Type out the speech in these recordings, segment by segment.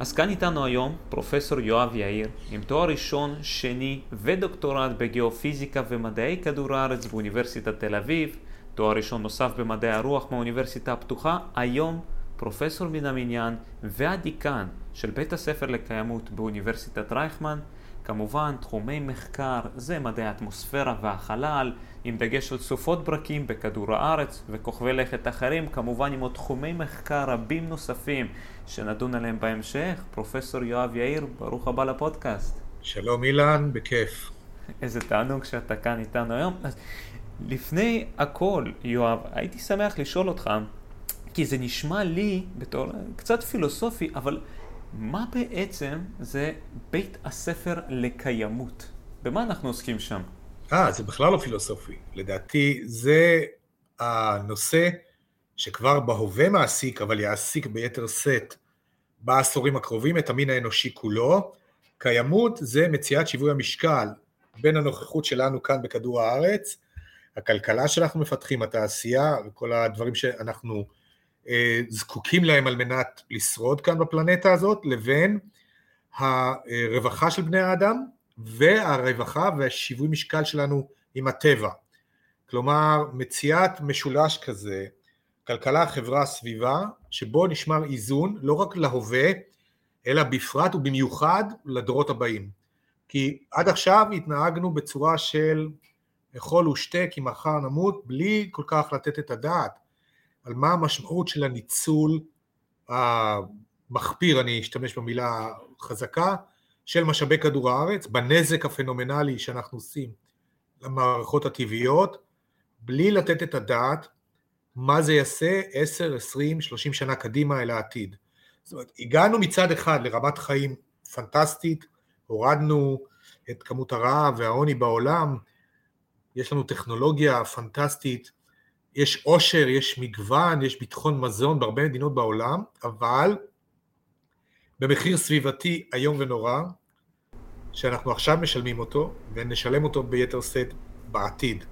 אז כאן איתנו היום פרופסור יואב יאיר, עם תואר ראשון, שני ודוקטורט בגיאופיזיקה ומדעי כדור הארץ באוניברסיטת תל אביב, תואר ראשון נוסף במדעי הרוח מהאוניברסיטה הפתוחה, היום פרופסור מן המניין והדיקן של בית הספר לקיימות באוניברסיטת רייכמן, כמובן תחומי מחקר זה מדעי האטמוספירה והחלל, עם דגש על סופות ברקים בכדור הארץ וכוכבי לכת אחרים, כמובן עם עוד תחומי מחקר רבים נוספים שנדון עליהם בהמשך. פרופסור יואב יאיר, ברוך הבא לפודקאסט. שלום אילן, בכיף. איזה תענוג שאתה כאן איתנו היום. אז לפני הכל, יואב, הייתי שמח לשאול אותך, כי זה נשמע לי בתור קצת פילוסופי, אבל מה בעצם זה בית הספר לקיימות? במה אנחנו עוסקים שם? אה, זה בכלל לא פילוסופי. לדעתי זה הנושא שכבר בהווה מעסיק, אבל יעסיק ביתר שאת בעשורים הקרובים את המין האנושי כולו. קיימות זה מציאת שיווי המשקל בין הנוכחות שלנו כאן בכדור הארץ, הכלכלה שאנחנו מפתחים, התעשייה וכל הדברים שאנחנו זקוקים להם על מנת לשרוד כאן בפלנטה הזאת, לבין הרווחה של בני האדם והרווחה והשיווי משקל שלנו עם הטבע. כלומר, מציאת משולש כזה, כלכלה, חברה, סביבה, שבו נשמר איזון לא רק להווה, אלא בפרט ובמיוחד לדורות הבאים. כי עד עכשיו התנהגנו בצורה של אכול ושתה כי מחר נמות, בלי כל כך לתת את הדעת על מה המשמעות של הניצול המחפיר, אני אשתמש במילה חזקה, של משאבי כדור הארץ, בנזק הפנומנלי שאנחנו עושים למערכות הטבעיות, בלי לתת את הדעת מה זה יעשה 10, 20, 30 שנה קדימה אל העתיד. זאת אומרת, הגענו מצד אחד לרמת חיים פנטסטית, הורדנו את כמות הרעב והעוני בעולם, יש לנו טכנולוגיה פנטסטית, יש עושר, יש מגוון, יש ביטחון מזון בהרבה מדינות בעולם, אבל במחיר סביבתי איום ונורא, שאנחנו עכשיו משלמים אותו, ונשלם אותו ביתר שאת בעתיד.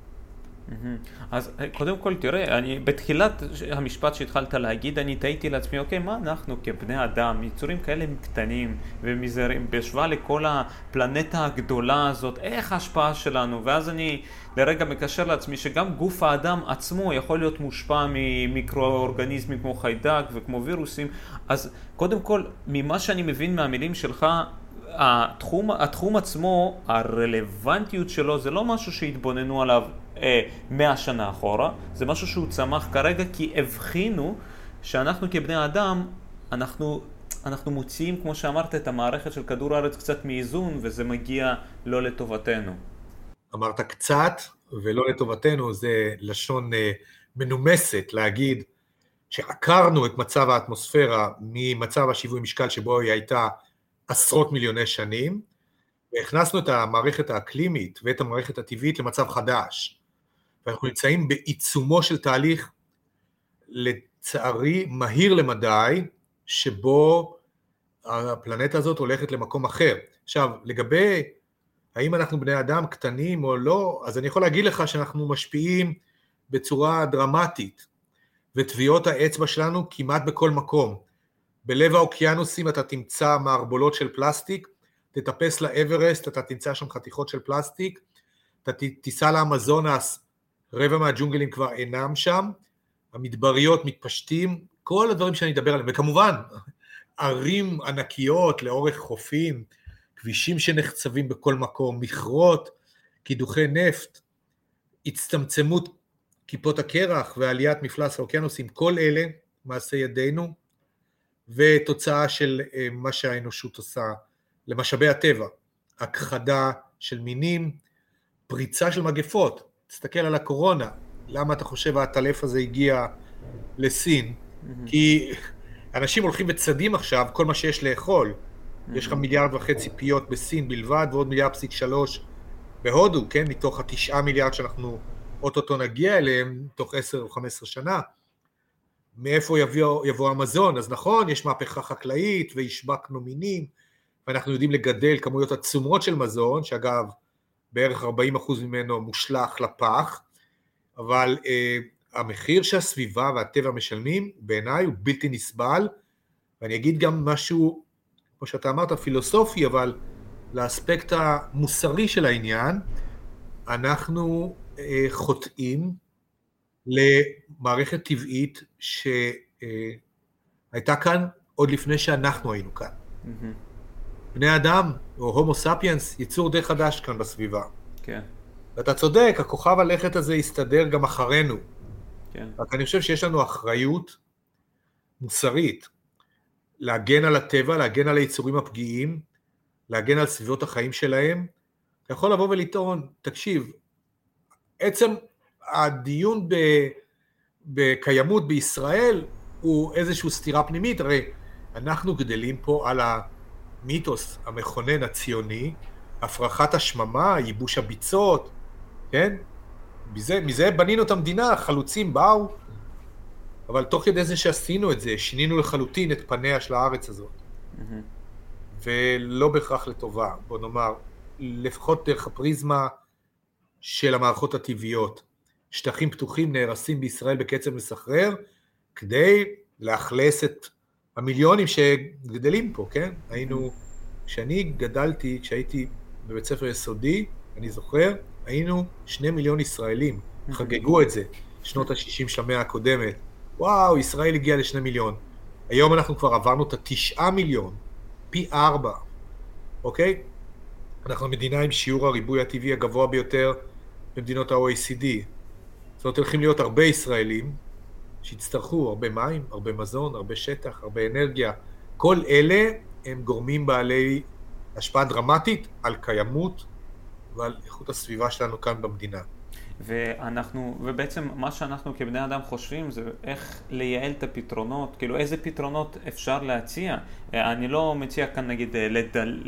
אז אה, קודם כל תראה, אני בתחילת המשפט שהתחלת להגיד, אני תהיתי לעצמי, אוקיי, מה אנחנו כבני אדם, יצורים כאלה קטנים ומזערים, בהשוואה לכל הפלנטה הגדולה הזאת, איך ההשפעה שלנו? ואז אני לרגע מקשר לעצמי שגם גוף האדם עצמו יכול להיות מושפע ממיקרואורגניזמים כמו חיידק וכמו וירוסים, אז קודם כל, ממה שאני מבין מהמילים שלך, התחום, התחום עצמו, הרלוונטיות שלו זה לא משהו שהתבוננו עליו אה, מאה שנה אחורה, זה משהו שהוא צמח כרגע כי הבחינו שאנחנו כבני אדם, אנחנו, אנחנו מוציאים, כמו שאמרת, את המערכת של כדור הארץ קצת מאיזון וזה מגיע לא לטובתנו. אמרת קצת ולא לטובתנו, זה לשון אה, מנומסת להגיד שעקרנו את מצב האטמוספירה ממצב השיווי משקל שבו היא הייתה עשרות מיליוני שנים, והכנסנו את המערכת האקלימית ואת המערכת הטבעית למצב חדש. ואנחנו נמצאים בעיצומו של תהליך, לצערי, מהיר למדי, שבו הפלנטה הזאת הולכת למקום אחר. עכשיו, לגבי האם אנחנו בני אדם קטנים או לא, אז אני יכול להגיד לך שאנחנו משפיעים בצורה דרמטית, וטביעות האצבע שלנו כמעט בכל מקום. בלב האוקיינוסים אתה תמצא מערבולות של פלסטיק, תטפס לאברסט, אתה תמצא שם חתיכות של פלסטיק, אתה תיסע לאמזונס, רבע מהג'ונגלים כבר אינם שם, המדבריות מתפשטים, כל הדברים שאני אדבר עליהם, וכמובן, ערים ענקיות לאורך חופים, כבישים שנחצבים בכל מקום, מכרות, קידוחי נפט, הצטמצמות כיפות הקרח ועליית מפלס האוקיינוסים, כל אלה מעשה ידינו, ותוצאה של אה, מה שהאנושות עושה למשאבי הטבע, הכחדה של מינים, פריצה של מגפות, תסתכל על הקורונה, למה אתה חושב העטלף הזה הגיע לסין? Mm-hmm. כי אנשים הולכים וצדים עכשיו כל מה שיש לאכול. Mm-hmm. יש לך מיליארד וחצי פיות בסין בלבד, ועוד מיליארד פסיק שלוש בהודו, כן? מתוך התשעה מיליארד שאנחנו אוטוטו נגיע אליהם, תוך עשר או חמש עשרה שנה. מאיפה יבוא, יבוא המזון? אז נכון, יש מהפכה חקלאית והשבקנו מינים, ואנחנו יודעים לגדל כמויות עצומות של מזון, שאגב, בערך 40% ממנו מושלך לפח, אבל אה, המחיר שהסביבה והטבע משלמים בעיניי הוא בלתי נסבל, ואני אגיד גם משהו כמו שאתה אמרת, פילוסופי, אבל לאספקט המוסרי של העניין, אנחנו אה, חוטאים למערכת טבעית שהייתה כאן עוד לפני שאנחנו היינו כאן. Mm-hmm. בני אדם, או הומו ספיאנס, יצור די חדש כאן בסביבה. כן. ואתה צודק, הכוכב הלכת הזה יסתדר גם אחרינו. כן. רק אני חושב שיש לנו אחריות מוסרית להגן על הטבע, להגן על היצורים הפגיעים, להגן על סביבות החיים שלהם. אתה יכול לבוא ולטעון, תקשיב, עצם הדיון ב, בקיימות בישראל הוא איזושהי סתירה פנימית, הרי אנחנו גדלים פה על המיתוס המכונן הציוני, הפרחת השממה, ייבוש הביצות, כן? מזה, מזה בנינו את המדינה, חלוצים באו, אבל תוך כדי זה שעשינו את זה, שינינו לחלוטין את פניה של הארץ הזאת. Mm-hmm. ולא בהכרח לטובה, בוא נאמר, לפחות דרך הפריזמה של המערכות הטבעיות. שטחים פתוחים נהרסים בישראל בקצב מסחרר, כדי לאכלס את המיליונים שגדלים פה, כן? היינו, כשאני גדלתי, כשהייתי בבית ספר יסודי, אני זוכר, היינו שני מיליון ישראלים, חגגו את זה, שנות ה-60 של המאה הקודמת. וואו, ישראל הגיעה לשני מיליון. היום אנחנו כבר עברנו את התשעה מיליון, פי ארבע, אוקיי? אנחנו מדינה עם שיעור הריבוי הטבעי הגבוה ביותר במדינות ה-OECD. זאת אומרת, הולכים להיות הרבה ישראלים שיצטרכו הרבה מים, הרבה מזון, הרבה שטח, הרבה אנרגיה. כל אלה הם גורמים בעלי השפעה דרמטית על קיימות ועל איכות הסביבה שלנו כאן במדינה. ואנחנו, ובעצם מה שאנחנו כבני אדם חושבים זה איך לייעל את הפתרונות, כאילו איזה פתרונות אפשר להציע. אני לא מציע כאן נגיד לדל...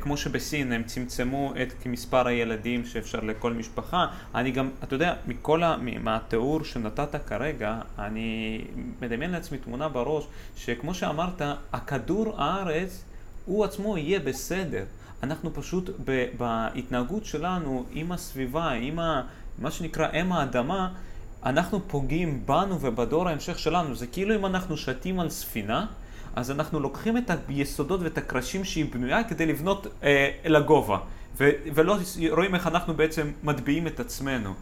כמו שבסין הם צמצמו את מספר הילדים שאפשר לכל משפחה, אני גם, אתה יודע, מכל ה... מהתיאור שנתת כרגע, אני מדמיין לעצמי תמונה בראש, שכמו שאמרת, הכדור הארץ הוא עצמו יהיה בסדר. אנחנו פשוט בהתנהגות שלנו עם הסביבה, עם ה, מה שנקרא אם האדמה, אנחנו פוגעים בנו ובדור ההמשך שלנו. זה כאילו אם אנחנו שתים על ספינה, אז אנחנו לוקחים את היסודות ואת הקרשים שהיא בנויה כדי לבנות אה, לגובה. ו- ולא רואים איך אנחנו בעצם מטביעים את עצמנו.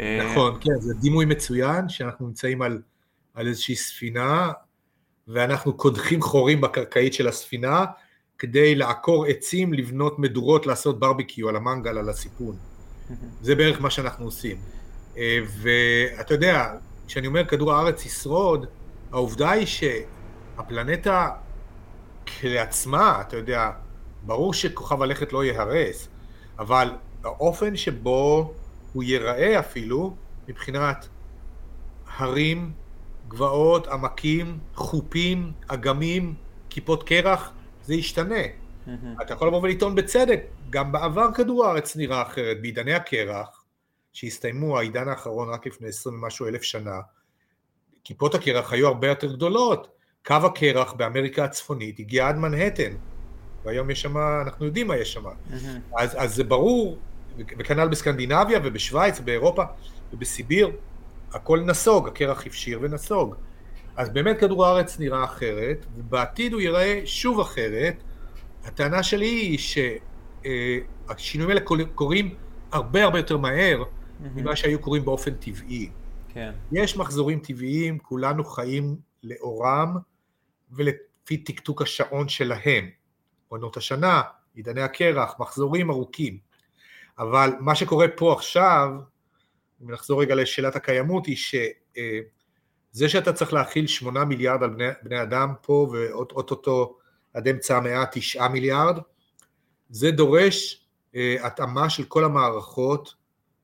אה, נכון, כן, זה דימוי מצוין, שאנחנו נמצאים על, על איזושהי ספינה, ואנחנו קודחים חורים בקרקעית של הספינה, כדי לעקור עצים, לבנות מדורות, לעשות ברביקיו על המנגל, על הסיפון. זה בערך מה שאנחנו עושים. אה, ואתה יודע, כשאני אומר כדור הארץ ישרוד, העובדה היא שהפלנטה כשלעצמה, אתה יודע, ברור שכוכב הלכת לא ייהרס, אבל האופן שבו הוא ייראה אפילו, מבחינת הרים, גבעות, עמקים, חופים, אגמים, כיפות קרח, זה ישתנה. Mm-hmm. אתה יכול לבוא ולטעון בצדק, גם בעבר כדור הארץ נראה אחרת, בעידני הקרח, שהסתיימו העידן האחרון רק לפני עשרים ומשהו אלף שנה, כיפות הקרח היו הרבה יותר גדולות, קו הקרח באמריקה הצפונית הגיע עד מנהטן, והיום יש שם, אנחנו יודעים מה יש שם. אז, אז זה ברור, וכנ"ל בסקנדינביה ובשוויץ, באירופה ובסיביר, הכל נסוג, הקרח הפשיר ונסוג. אז באמת כדור הארץ נראה אחרת, ובעתיד הוא ייראה שוב אחרת. הטענה שלי היא שהשינויים האלה קורים הרבה הרבה יותר מהר. ממה שהיו קורים באופן טבעי. כן. יש מחזורים טבעיים, כולנו חיים לאורם ולפי תקתוק השעון שלהם. עונות השנה, עידני הקרח, מחזורים ארוכים. אבל מה שקורה פה עכשיו, אם נחזור רגע לשאלת הקיימות, היא ש... זה שאתה צריך להכיל שמונה מיליארד על בני, בני אדם פה ואו-טו-טו עד אמצע המאה תשעה מיליארד, זה דורש אה, התאמה של כל המערכות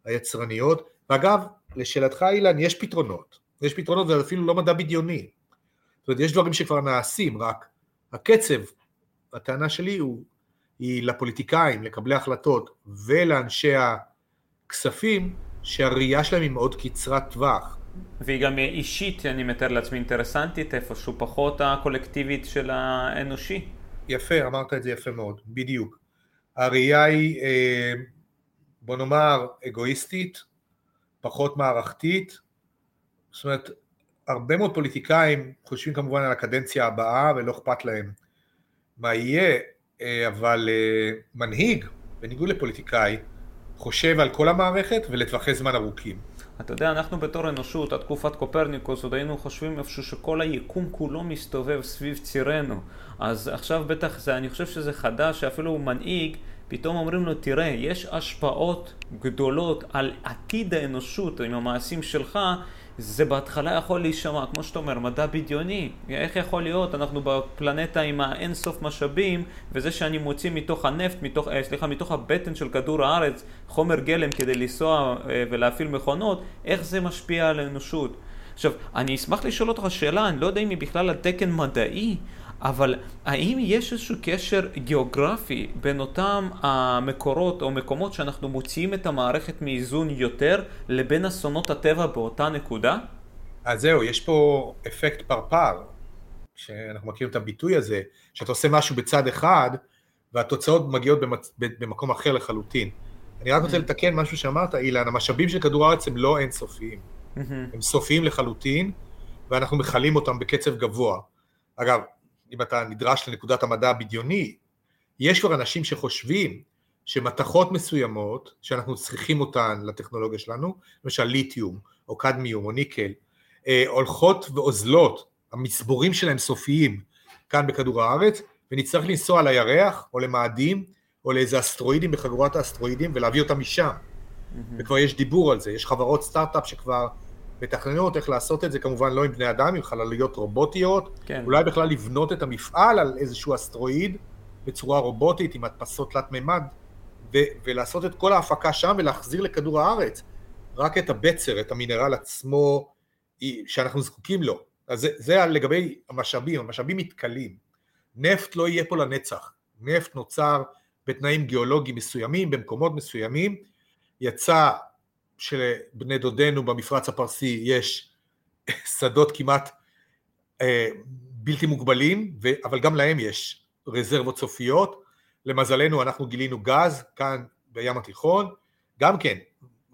היצרניות, ואגב, לשאלתך אילן, יש פתרונות, יש פתרונות וזה אפילו לא מדע בדיוני, זאת אומרת, יש דברים שכבר נעשים, רק הקצב, הטענה שלי הוא, היא לפוליטיקאים, לקבלי החלטות ולאנשי הכספים, שהראייה שלהם היא מאוד קצרת טווח. והיא גם אישית, אני מתאר לעצמי, אינטרסנטית, איפשהו פחות הקולקטיבית של האנושי. יפה, אמרת את זה יפה מאוד, בדיוק. הראייה היא, אה, בוא נאמר, אגואיסטית, פחות מערכתית. זאת אומרת, הרבה מאוד פוליטיקאים חושבים כמובן על הקדנציה הבאה ולא אכפת להם מה יהיה, אה, אבל אה, מנהיג, בניגוד לפוליטיקאי, חושב על כל המערכת ולטווחי זמן ארוכים. אתה יודע, אנחנו בתור אנושות, עד תקופת קופרניקוס, עוד היינו חושבים איפשהו שכל היקום כולו מסתובב סביב צירנו. אז עכשיו בטח זה, אני חושב שזה חדש, שאפילו מנהיג, פתאום אומרים לו, תראה, יש השפעות גדולות על עתיד האנושות עם המעשים שלך, זה בהתחלה יכול להישמע, כמו שאתה אומר, מדע בדיוני. איך יכול להיות? אנחנו בפלנטה עם האינסוף משאבים, וזה שאני מוציא מתוך הנפט, מתוך, אה, סליחה, מתוך הבטן של כדור הארץ, חומר גלם כדי לנסוע אה, ולהפעיל מכונות, איך זה משפיע על האנושות? עכשיו, אני אשמח לשאול אותך שאלה, אני לא יודע אם היא בכלל על תקן מדעי, אבל האם יש איזשהו קשר גיאוגרפי בין אותם המקורות או מקומות שאנחנו מוציאים את המערכת מאיזון יותר לבין אסונות הטבע באותה נקודה? אז זהו, יש פה אפקט פרפר, שאנחנו מכירים את הביטוי הזה, שאתה עושה משהו בצד אחד והתוצאות מגיעות במצ... במקום אחר לחלוטין. אני רק רוצה לתקן משהו שאמרת, אילן, המשאבים של כדור הארץ הם לא אינסופיים. הם סופיים לחלוטין, ואנחנו מכלים אותם בקצב גבוה. אגב, אם אתה נדרש לנקודת המדע הבדיוני, יש כבר אנשים שחושבים שמתכות מסוימות, שאנחנו צריכים אותן לטכנולוגיה שלנו, למשל ליתיום, או קדמיום, או ניקל, אה, הולכות ואוזלות, המצבורים שלהם סופיים כאן בכדור הארץ, ונצטרך לנסוע לירח, או למאדים, או לאיזה אסטרואידים בחגורת האסטרואידים, ולהביא אותם משם. Mm-hmm. וכבר יש דיבור על זה, יש חברות סטארט-אפ שכבר מתכננות איך לעשות את זה, כמובן לא עם בני אדם, עם חלליות רובוטיות, כן. אולי בכלל לבנות את המפעל על איזשהו אסטרואיד בצורה רובוטית עם הדפסות תלת מימד, ו- ולעשות את כל ההפקה שם ולהחזיר לכדור הארץ רק את הבצר, את המינרל עצמו שאנחנו זקוקים לו. אז זה, זה לגבי המשאבים, המשאבים מתכלים. נפט לא יהיה פה לנצח. נפט נוצר בתנאים גיאולוגיים מסוימים, במקומות מסוימים, יצא שלבני דודינו במפרץ הפרסי יש שדות כמעט אה, בלתי מוגבלים, ו, אבל גם להם יש רזרבות סופיות. למזלנו אנחנו גילינו גז כאן בים התיכון, גם כן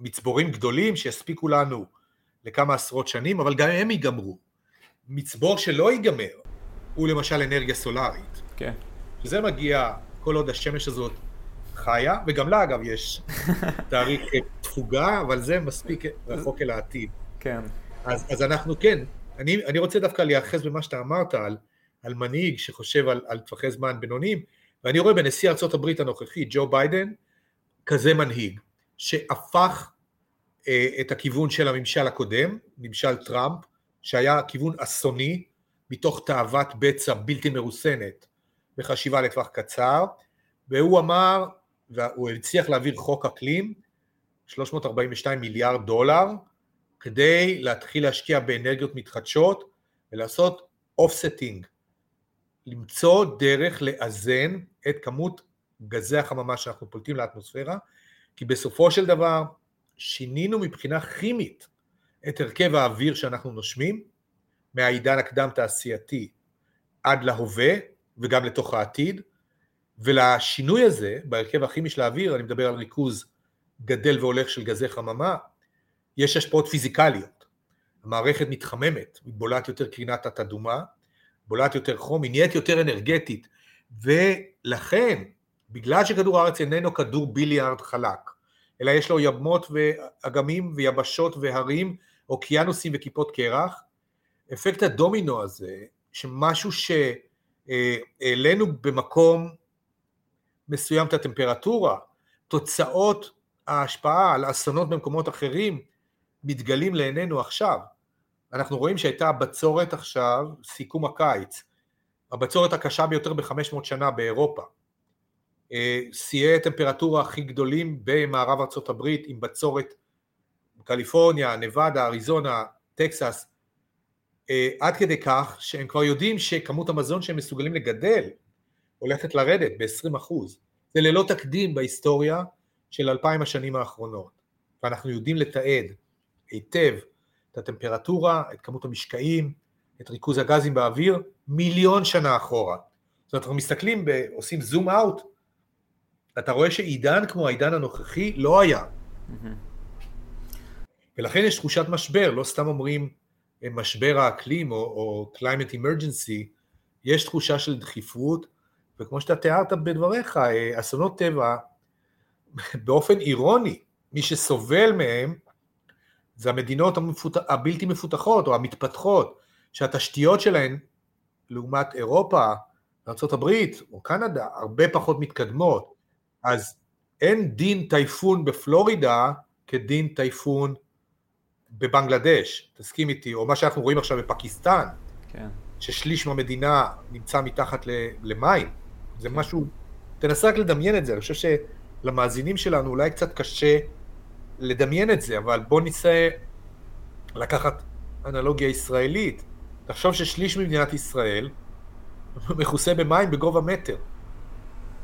מצבורים גדולים שיספיקו לנו לכמה עשרות שנים, אבל גם הם ייגמרו. מצבור שלא ייגמר הוא למשל אנרגיה סולארית. כן. שזה מגיע כל עוד השמש הזאת חיה, וגם לה אגב יש תאריך תפוגה, אבל זה מספיק רחוק אל העתיד. כן. אז, אז אנחנו כן, אני, אני רוצה דווקא להיאחז במה שאתה אמרת על, על מנהיג שחושב על, על טווחי זמן בינוניים, ואני רואה בנשיא הברית הנוכחי, ג'ו ביידן, כזה מנהיג, שהפך אה, את הכיוון של הממשל הקודם, ממשל טראמפ, שהיה כיוון אסוני, מתוך תאוות בצע בלתי מרוסנת וחשיבה לטווח קצר, והוא אמר, והוא הצליח להעביר חוק אקלים, 342 מיליארד דולר, כדי להתחיל להשקיע באנרגיות מתחדשות ולעשות offsetting, למצוא דרך לאזן את כמות גזי החממה שאנחנו פולטים לאטמוספירה, כי בסופו של דבר שינינו מבחינה כימית את הרכב האוויר שאנחנו נושמים, מהעידן הקדם תעשייתי עד להווה וגם לתוך העתיד, ולשינוי הזה בהרכב הכימי של האוויר, אני מדבר על ריכוז גדל והולך של גזי חממה, יש השפעות פיזיקליות. המערכת מתחממת, בולעת יותר קרינת תת-אדומה, בולעת יותר חום, היא נהיית יותר אנרגטית, ולכן, בגלל שכדור הארץ איננו כדור ביליארד חלק, אלא יש לו ימות ואגמים ויבשות והרים, אוקיינוסים וכיפות קרח, אפקט הדומינו הזה, שמשהו שהעלינו במקום מסוים את הטמפרטורה, תוצאות ההשפעה על אסונות במקומות אחרים מתגלים לעינינו עכשיו. אנחנו רואים שהייתה בצורת עכשיו, סיכום הקיץ, הבצורת הקשה ביותר ב-500 שנה באירופה. אה, שיאי טמפרטורה הכי גדולים במערב ארה"ב עם בצורת קליפורניה, נבדה, אריזונה, טקסס, אה, עד כדי כך שהם כבר יודעים שכמות המזון שהם מסוגלים לגדל הולכת לרדת ב-20%. זה ללא תקדים בהיסטוריה של אלפיים השנים האחרונות, ואנחנו יודעים לתעד היטב את הטמפרטורה, את כמות המשקעים, את ריכוז הגזים באוויר, מיליון שנה אחורה. זאת אומרת, אנחנו מסתכלים, ב, עושים זום אאוט, אתה רואה שעידן כמו העידן הנוכחי לא היה. ולכן יש תחושת משבר, לא סתם אומרים אה, משבר האקלים או, או climate emergency, יש תחושה של דחיפות, וכמו שאתה תיארת בדבריך, אה, אסונות טבע, באופן אירוני, מי שסובל מהם זה המדינות המפות... הבלתי מפותחות או המתפתחות, שהתשתיות שלהן, לעומת אירופה, ארה"ב או קנדה, הרבה פחות מתקדמות. אז אין דין טייפון בפלורידה כדין טייפון בבנגלדש, תסכים איתי, או מה שאנחנו רואים עכשיו בפקיסטן, כן. ששליש מהמדינה נמצא מתחת למים, זה. משהו, תנסה רק לדמיין את זה, אני חושב שלמאזינים שלנו אולי קצת קשה לדמיין את זה, אבל בוא ניסה לקחת אנלוגיה ישראלית, תחשוב ששליש ממדינת ישראל מכוסה במים בגובה מטר.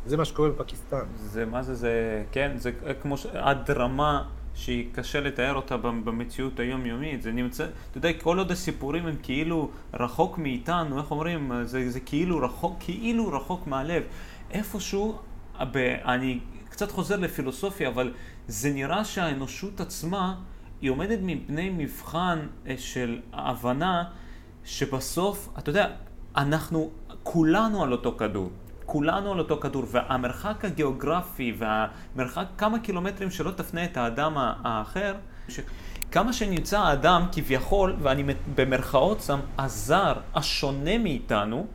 זה מה שקורה בפקיסטן. זה מה זה, זה, כן, זה כמו ש... עד רמה שהיא קשה לתאר אותה במציאות היומיומית, זה נמצא, אתה יודע, כל עוד הסיפורים הם כאילו רחוק מאיתנו, איך אומרים, זה, זה כאילו רחוק, כאילו רחוק מהלב. איפשהו, ב, אני קצת חוזר לפילוסופיה, אבל זה נראה שהאנושות עצמה, היא עומדת מפני מבחן אה, של הבנה שבסוף, אתה יודע, אנחנו כולנו על אותו כדור. כולנו על אותו כדור, והמרחק הגיאוגרפי והמרחק כמה קילומטרים שלא תפנה את האדם האחר, ש... כמה שנמצא האדם כביכול, ואני במרכאות שם, הזר, השונה מאיתנו,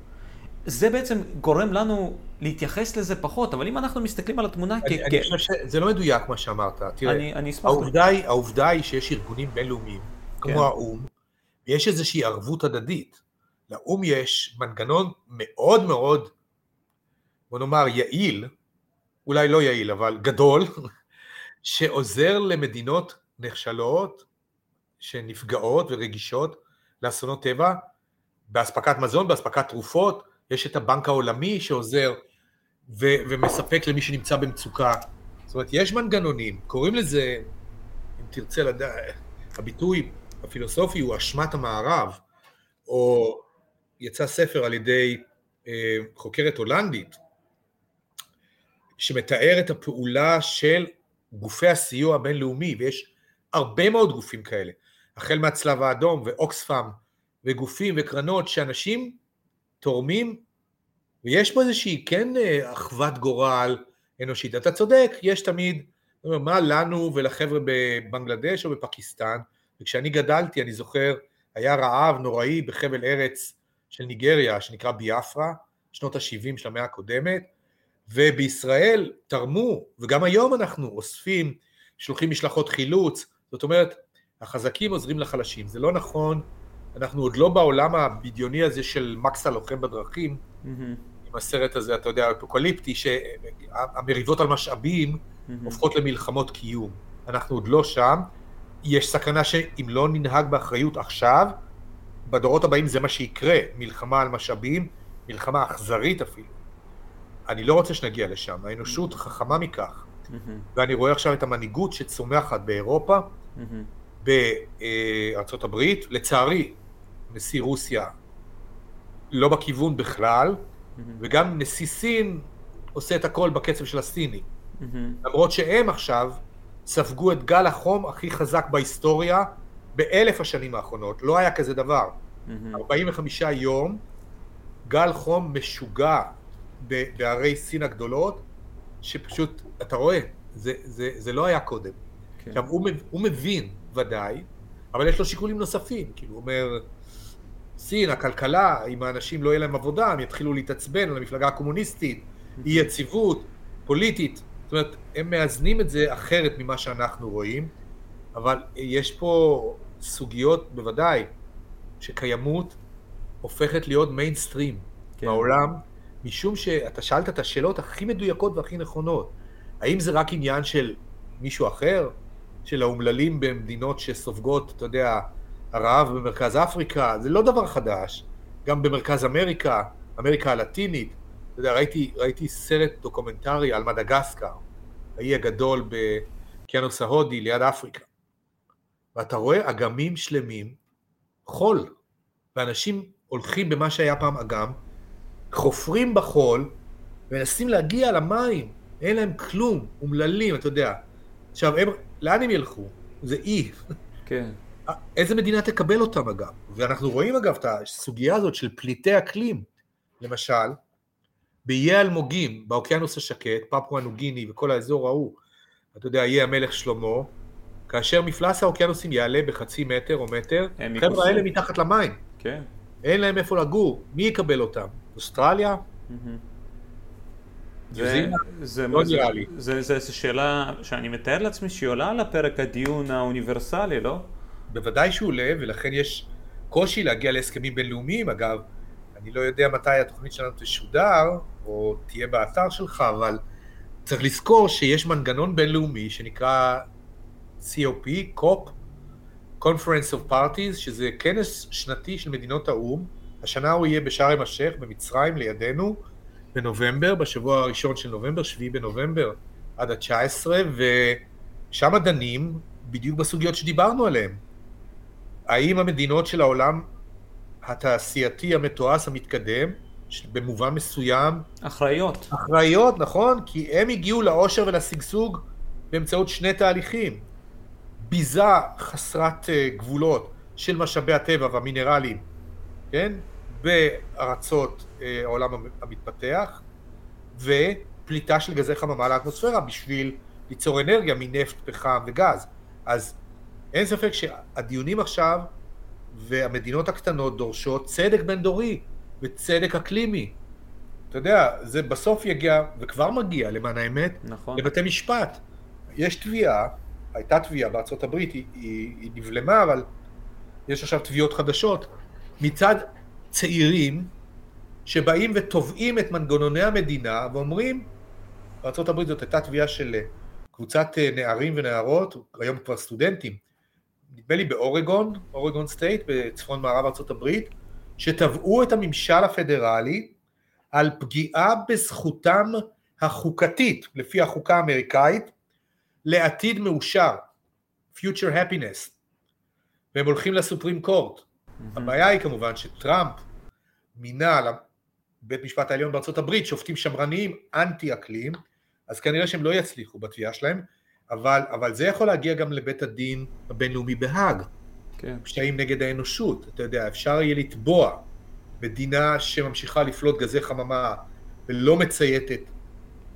זה בעצם גורם לנו להתייחס לזה פחות, אבל אם אנחנו מסתכלים על התמונה אני, כ... אני חושב שזה לא מדויק מה שאמרת. תראה, אני, אני. העובדה היא, העובדה היא שיש ארגונים בינלאומיים, כן. כמו האו"ם, ויש איזושהי ערבות הדדית. לאו"ם יש מנגנון מאוד מאוד בוא נאמר יעיל, אולי לא יעיל, אבל גדול, שעוזר למדינות נחשלות, שנפגעות ורגישות לאסונות טבע, באספקת מזון, באספקת תרופות, יש את הבנק העולמי שעוזר ו- ומספק למי שנמצא במצוקה. זאת אומרת, יש מנגנונים, קוראים לזה, אם תרצה לדעת, הביטוי הפילוסופי הוא אשמת המערב, או יצא ספר על ידי אה, חוקרת הולנדית, שמתאר את הפעולה של גופי הסיוע הבינלאומי, ויש הרבה מאוד גופים כאלה, החל מהצלב האדום ואוקספאם וגופים וקרנות שאנשים תורמים, ויש פה איזושהי כן אה, אחוות גורל אנושית. אתה צודק, יש תמיד, מה לנו ולחבר'ה בבנגלדש או בפקיסטן, וכשאני גדלתי, אני זוכר, היה רעב נוראי בחבל ארץ של ניגריה, שנקרא ביאפרה, שנות ה-70 של המאה הקודמת, ובישראל תרמו, וגם היום אנחנו אוספים, שולחים משלחות חילוץ, זאת אומרת, החזקים עוזרים לחלשים, זה לא נכון, אנחנו עוד לא בעולם הבדיוני הזה של מקס הלוחם בדרכים, mm-hmm. עם הסרט הזה, אתה יודע, האפוקליפטי, שהמריבות על משאבים mm-hmm. הופכות למלחמות קיום, אנחנו עוד לא שם, יש סכנה שאם לא ננהג באחריות עכשיו, בדורות הבאים זה מה שיקרה, מלחמה על משאבים, מלחמה אכזרית אפילו. אני לא רוצה שנגיע לשם, האנושות חכמה מכך. ואני רואה עכשיו את המנהיגות שצומחת באירופה, בארצות הברית, לצערי, נשיא רוסיה לא בכיוון בכלל, וגם נשיא סין עושה את הכל בקצב של הסיני. למרות שהם עכשיו ספגו את גל החום הכי חזק בהיסטוריה באלף השנים האחרונות, לא היה כזה דבר. 45 יום, גל חום משוגע, בערי סין הגדולות, שפשוט, אתה רואה, זה, זה, זה לא היה קודם. כן. עכשיו, הוא, הוא מבין, ודאי, אבל יש לו שיקולים נוספים, כאילו, הוא אומר, סין, הכלכלה, אם האנשים לא יהיה להם עבודה, הם יתחילו להתעצבן על המפלגה הקומוניסטית, אי יציבות, פוליטית, זאת אומרת, הם מאזנים את זה אחרת ממה שאנחנו רואים, אבל יש פה סוגיות, בוודאי, שקיימות הופכת להיות מיינסטרים כן. בעולם, משום שאתה שאלת את השאלות הכי מדויקות והכי נכונות. האם זה רק עניין של מישהו אחר? של האומללים במדינות שסופגות, אתה יודע, הרעב במרכז אפריקה? זה לא דבר חדש. גם במרכז אמריקה, אמריקה הלטינית. אתה יודע, ראיתי, ראיתי סרט דוקומנטרי על מדגסקר, האי הגדול באוקיינוס ההודי ליד אפריקה. ואתה רואה אגמים שלמים, חול, ואנשים הולכים במה שהיה פעם אגם, חופרים בחול, ומנסים להגיע למים, אין להם כלום, אומללים, אתה יודע. עכשיו, הם, לאן הם ילכו? זה אי. כן. איזה מדינה תקבל אותם אגב? ואנחנו רואים אגב את הסוגיה הזאת של פליטי אקלים, למשל, באיי אלמוגים, באוקיינוס השקט, פפואה נוגיני וכל האזור ההוא, אתה יודע, איי המלך שלמה, כאשר מפלס האוקיינוסים יעלה בחצי מטר או מטר, חבר'ה האלה מתחת למים. כן. אין להם איפה לגור, מי יקבל אותם? אוסטרליה? זה, זה, לא נראה לי. זה שאלה שאני מתאר לעצמי שהיא עולה על הפרק הדיון האוניברסלי, לא? בוודאי שהוא עולה, ולכן יש קושי להגיע להסכמים בינלאומיים. אגב, אני לא יודע מתי התוכנית שלנו תשודר, או תהיה באתר שלך, אבל צריך לזכור שיש מנגנון בינלאומי שנקרא COP, COP, Conference of Parties, שזה כנס שנתי של מדינות האו"ם. השנה הוא יהיה בשארם א-שייח במצרים לידינו, בנובמבר, בשבוע הראשון של נובמבר, 7 בנובמבר עד ה-19, ושם דנים בדיוק בסוגיות שדיברנו עליהן. האם המדינות של העולם התעשייתי המתועש המתקדם, במובן מסוים... אחראיות. אחראיות, נכון? כי הם הגיעו לאושר ולשגשוג באמצעות שני תהליכים. ביזה חסרת אה, גבולות של משאבי הטבע והמינרלים, כן? בארצות אה, העולם המתפתח, ופליטה של גזי חממה לאטמוספירה בשביל ליצור אנרגיה מנפט, פחם וגז. אז אין ספק שהדיונים עכשיו והמדינות הקטנות דורשות צדק בין דורי וצדק אקלימי. אתה יודע, זה בסוף יגיע, וכבר מגיע למען האמת, נכון. לבתי משפט. יש תביעה, הייתה תביעה בארצות הברית, היא, היא, היא נבלמה, אבל יש עכשיו תביעות חדשות, מצד צעירים שבאים ותובעים את מנגנוני המדינה ואומרים, בארה"ב זאת הייתה תביעה של אה, קבוצת אה, נערים ונערות, היום כבר סטודנטים, נדמה לי באורגון, אורגון סטייט, בצפון מערב ארה"ב, שתבעו את הממשל הפדרלי על פגיעה בזכותם החוקתית, לפי החוקה האמריקאית, לעתיד מאושר, future happiness, והם הולכים לסופרים קורט. הבעיה היא כמובן שטראמפ מינה לבית משפט העליון בארצות הברית שופטים שמרניים אנטי אקלים, אז כנראה שהם לא יצליחו בתביעה שלהם, אבל, אבל זה יכול להגיע גם לבית הדין הבינלאומי בהאג. כן. פשעים נגד האנושות, אתה יודע, אפשר יהיה לתבוע מדינה שממשיכה לפלוט גזי חממה ולא מצייתת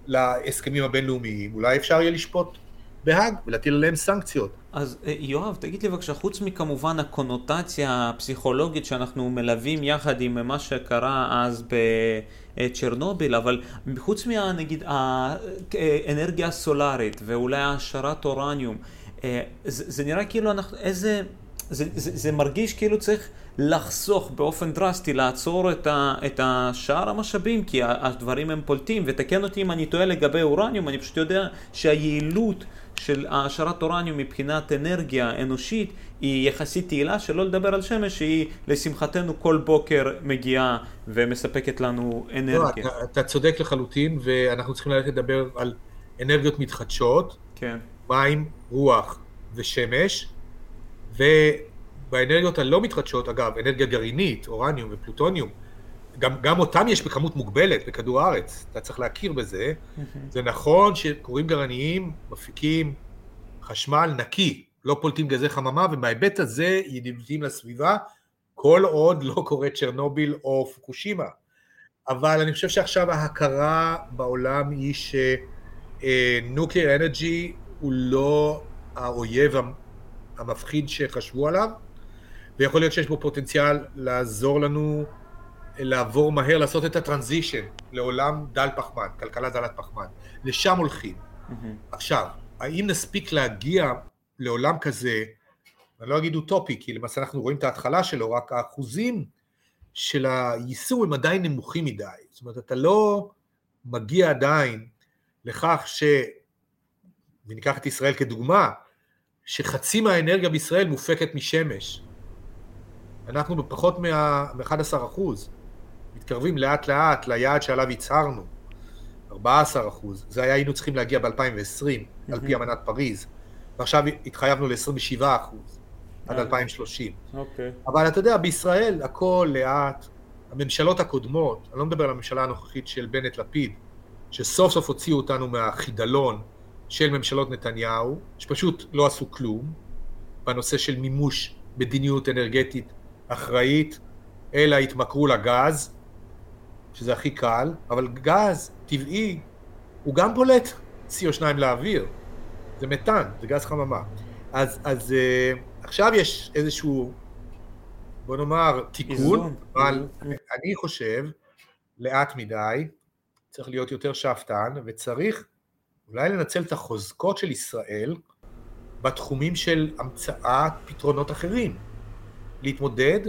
להסכמים הבינלאומיים, אולי אפשר יהיה לשפוט בהאג ולהטיל עליהם סנקציות. אז אה, יואב, תגיד לי בבקשה, חוץ מכמובן הקונוטציה הפסיכולוגית שאנחנו מלווים יחד עם מה שקרה אז בצ'רנוביל, אבל חוץ מהנגיד האנרגיה הסולארית ואולי העשרת אורניום, אה, זה, זה נראה כאילו אנחנו, איזה, זה, זה, זה מרגיש כאילו צריך לחסוך באופן דרסטי, לעצור את, ה, את השאר המשאבים, כי הדברים הם פולטים, ותקן אותי אם אני טועה לגבי אורניום, אני פשוט יודע שהיעילות של העשרת אורניום מבחינת אנרגיה אנושית היא יחסית תהילה, שלא לדבר על שמש שהיא לשמחתנו כל בוקר מגיעה ומספקת לנו אנרגיה. לא, אתה, אתה צודק לחלוטין, ואנחנו צריכים ללכת לדבר על אנרגיות מתחדשות, כן. מים, רוח ושמש, ובאנרגיות הלא מתחדשות, אגב, אנרגיה גרעינית, אורניום ופלוטוניום, גם, גם אותם יש בכמות מוגבלת בכדור הארץ, אתה צריך להכיר בזה. זה נכון שכורים גרעיניים מפיקים חשמל נקי, לא פולטים גזי חממה, ומההיבט הזה ידידותיים לסביבה, כל עוד לא קורה צ'רנוביל או פוקושימה. אבל אני חושב שעכשיו ההכרה בעולם היא שנוקלר אנרגי הוא לא האויב המפחיד שחשבו עליו, ויכול להיות שיש בו פוטנציאל לעזור לנו לעבור מהר, לעשות את הטרנזישן לעולם דל פחמן, כלכלה דלת פחמן. לשם הולכים. Mm-hmm. עכשיו, האם נספיק להגיע לעולם כזה, אני לא אגיד אוטופי, כי למעשה אנחנו רואים את ההתחלה שלו, רק האחוזים של היישום הם עדיין נמוכים מדי. זאת אומרת, אתה לא מגיע עדיין לכך ש... וניקח את ישראל כדוגמה, שחצי מהאנרגיה בישראל מופקת משמש. אנחנו בפחות מ-11 אחוז. מתקרבים לאט לאט ליעד שעליו הצהרנו, 14 אחוז, זה היה היינו צריכים להגיע ב-2020, mm-hmm. על פי אמנת פריז, ועכשיו התחייבנו ל-27 אחוז, עד 2030. אה. אוקיי. אבל אתה יודע, בישראל הכל לאט, הממשלות הקודמות, אני לא מדבר על הממשלה הנוכחית של בנט-לפיד, שסוף סוף הוציאו אותנו מהחידלון של ממשלות נתניהו, שפשוט לא עשו כלום, בנושא של מימוש מדיניות אנרגטית אחראית, אלא התמכרו לגז, שזה הכי קל, אבל גז טבעי הוא גם פולט CO2 לאוויר. זה מתאן, זה גז חממה. אז, אז uh, עכשיו יש איזשהו, בוא נאמר, תיקון, אבל אני חושב, לאט מדי, צריך להיות יותר שאפתן, וצריך אולי לנצל את החוזקות של ישראל בתחומים של המצאת פתרונות אחרים. להתמודד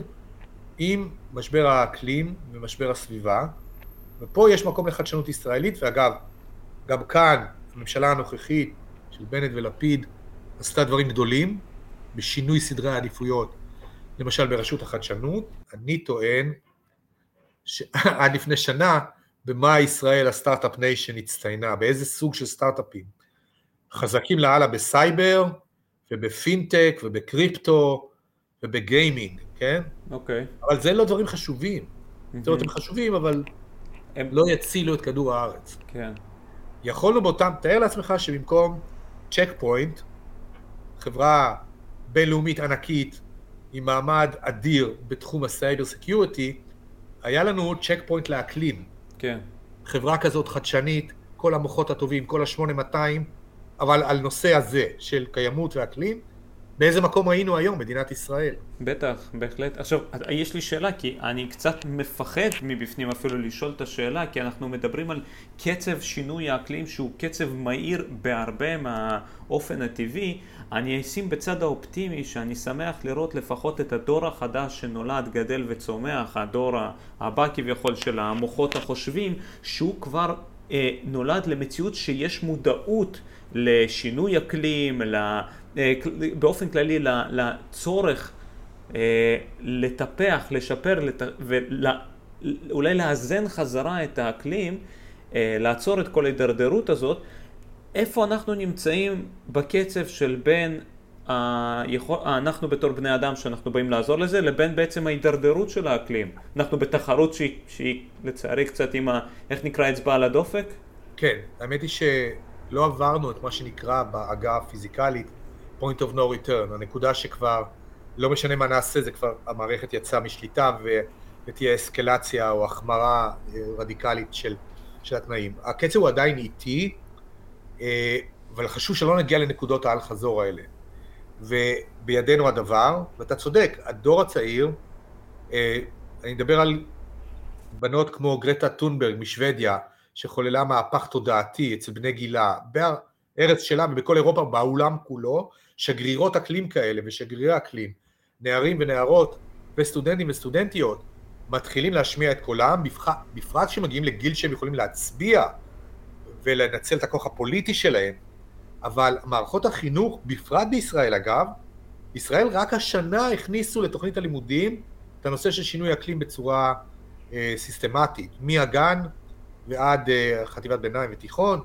עם משבר האקלים ומשבר הסביבה, ופה יש מקום לחדשנות ישראלית, ואגב, גם כאן הממשלה הנוכחית של בנט ולפיד עשתה דברים גדולים בשינוי סדרי העדיפויות, למשל ברשות החדשנות, אני טוען שעד לפני שנה, במה ישראל ה start-up nation הצטיינה, באיזה סוג של סטארט-אפים. חזקים לאללה בסייבר, ובפינטק, ובקריפטו, ובגיימינג, כן? אוקיי. Okay. אבל זה לא דברים חשובים. זאת אומרת, הם חשובים, אבל הם לא יצילו את כדור הארץ. כן. יכולנו באותם, תאר לעצמך שבמקום צ'ק פוינט, חברה בינלאומית ענקית עם מעמד אדיר בתחום ה cyber security, היה לנו צ'ק פוינט לאקלים. כן. חברה כזאת חדשנית, כל המוחות הטובים, כל ה-8200, אבל על נושא הזה של קיימות ואקלים, באיזה מקום היינו היום, מדינת ישראל? בטח, בהחלט. עכשיו, יש לי שאלה, כי אני קצת מפחד מבפנים אפילו לשאול את השאלה, כי אנחנו מדברים על קצב שינוי האקלים שהוא קצב מהיר בהרבה מהאופן הטבעי. אני אשים בצד האופטימי שאני שמח לראות לפחות את הדור החדש שנולד, גדל וצומח, הדור הבא כביכול של המוחות החושבים, שהוא כבר אה, נולד למציאות שיש מודעות לשינוי אקלים, באופן כללי לצורך אה, לטפח, לשפר ואולי לאזן חזרה את האקלים, אה, לעצור את כל ההידרדרות הזאת, איפה אנחנו נמצאים בקצב של בין היכול, אנחנו בתור בני אדם שאנחנו באים לעזור לזה, לבין בעצם ההידרדרות של האקלים. אנחנו בתחרות שהיא, שהיא לצערי קצת עם ה... איך נקרא אצבע על הדופק? כן, האמת היא שלא עברנו את מה שנקרא בעגה הפיזיקלית point of no return, הנקודה שכבר לא משנה מה נעשה, זה כבר המערכת יצאה משליטה ו, ותהיה אסקלציה או החמרה אה, רדיקלית של, של התנאים. הקצב הוא עדיין איטי, אה, אבל חשוב שלא נגיע לנקודות האל חזור האלה. ובידינו הדבר, ואתה צודק, הדור הצעיר, אה, אני מדבר על בנות כמו גרטה טונברג משוודיה, שחוללה מהפך תודעתי אצל בני גילה, בארץ שלה ובכל אירופה, בעולם כולו, שגרירות אקלים כאלה ושגרירי אקלים, נערים ונערות וסטודנטים וסטודנטיות, מתחילים להשמיע את קולם, בפרט כשמגיעים לגיל שהם יכולים להצביע ולנצל את הכוח הפוליטי שלהם, אבל מערכות החינוך, בפרט בישראל אגב, ישראל רק השנה הכניסו לתוכנית הלימודים את הנושא של שינוי אקלים בצורה אה, סיסטמטית, מהגן ועד אה, חטיבת ביניים ותיכון.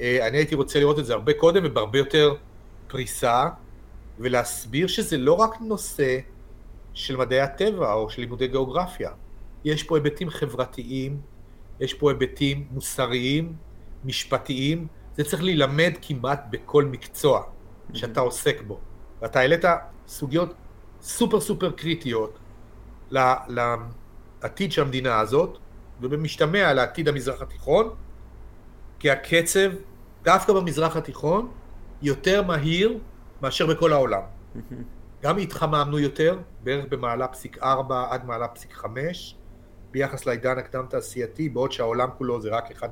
אה, אני הייתי רוצה לראות את זה הרבה קודם ובהרבה יותר פריסה ולהסביר שזה לא רק נושא של מדעי הטבע או של לימודי גיאוגרפיה, יש פה היבטים חברתיים, יש פה היבטים מוסריים, משפטיים, זה צריך להילמד כמעט בכל מקצוע שאתה עוסק בו. ואתה העלית סוגיות סופר סופר קריטיות לעתיד של המדינה הזאת, ובמשתמע לעתיד המזרח התיכון, כי הקצב, דווקא במזרח התיכון, יותר מהיר מאשר בכל העולם. גם התחממנו יותר, בערך במעלה פסיק 4 עד מעלה פסיק 5, ביחס לעידן הקדם תעשייתי, בעוד שהעולם כולו זה רק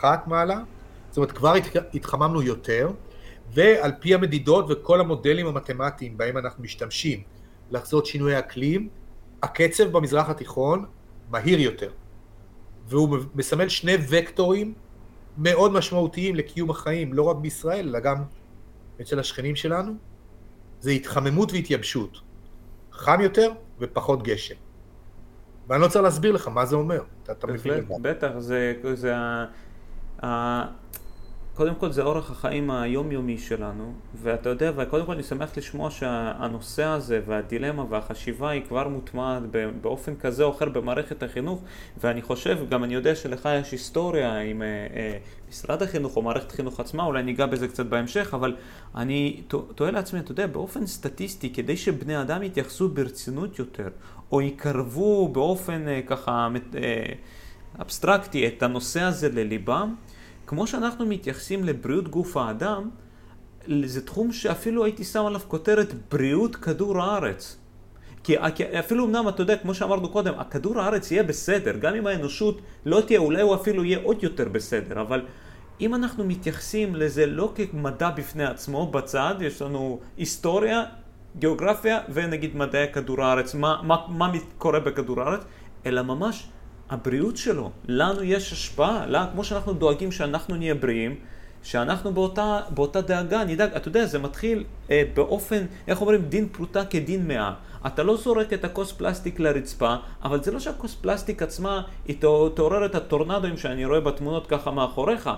1.1 מעלה. זאת אומרת, כבר התחממנו יותר, ועל פי המדידות וכל המודלים המתמטיים בהם אנחנו משתמשים לחזות שינוי אקלים, הקצב במזרח התיכון מהיר יותר. והוא מסמל שני וקטורים מאוד משמעותיים לקיום החיים, לא רק בישראל, אלא גם אצל השכנים שלנו, זה התחממות והתייבשות. חם יותר ופחות גשם. ואני לא צריך להסביר לך מה זה אומר, אתה, אתה מבין. בטח, זה, זה. קודם כל זה אורח החיים היומיומי שלנו, ואתה יודע, וקודם כל אני שמח לשמוע שהנושא הזה והדילמה והחשיבה היא כבר מוטמעת באופן כזה או אחר במערכת החינוך, ואני חושב, גם אני יודע שלך יש היסטוריה עם אה, אה, משרד החינוך או מערכת החינוך עצמה, אולי ניגע בזה קצת בהמשך, אבל אני תוהה לעצמי, אתה יודע, באופן סטטיסטי, כדי שבני אדם יתייחסו ברצינות יותר, או יקרבו באופן אה, ככה אבסטרקטי את הנושא הזה לליבם, כמו שאנחנו מתייחסים לבריאות גוף האדם, זה תחום שאפילו הייתי שם עליו כותרת בריאות כדור הארץ. כי, אפילו אמנם, אתה יודע, כמו שאמרנו קודם, הכדור הארץ יהיה בסדר, גם אם האנושות לא תהיה, אולי הוא אפילו יהיה עוד יותר בסדר, אבל אם אנחנו מתייחסים לזה לא כמדע בפני עצמו, בצד, יש לנו היסטוריה, גיאוגרפיה ונגיד מדעי כדור הארץ, מה, מה, מה קורה בכדור הארץ, אלא ממש הבריאות שלו. לנו יש השפעה, לה, כמו שאנחנו דואגים שאנחנו נהיה בריאים, שאנחנו באותה, באותה דאגה נדאג, אתה יודע, זה מתחיל אה, באופן, איך אומרים, דין פרוטה כדין מאה. אתה לא זורק את הכוס פלסטיק לרצפה, אבל זה לא שהכוס פלסטיק עצמה היא תעורר את הטורנדואים שאני רואה בתמונות ככה מאחוריך,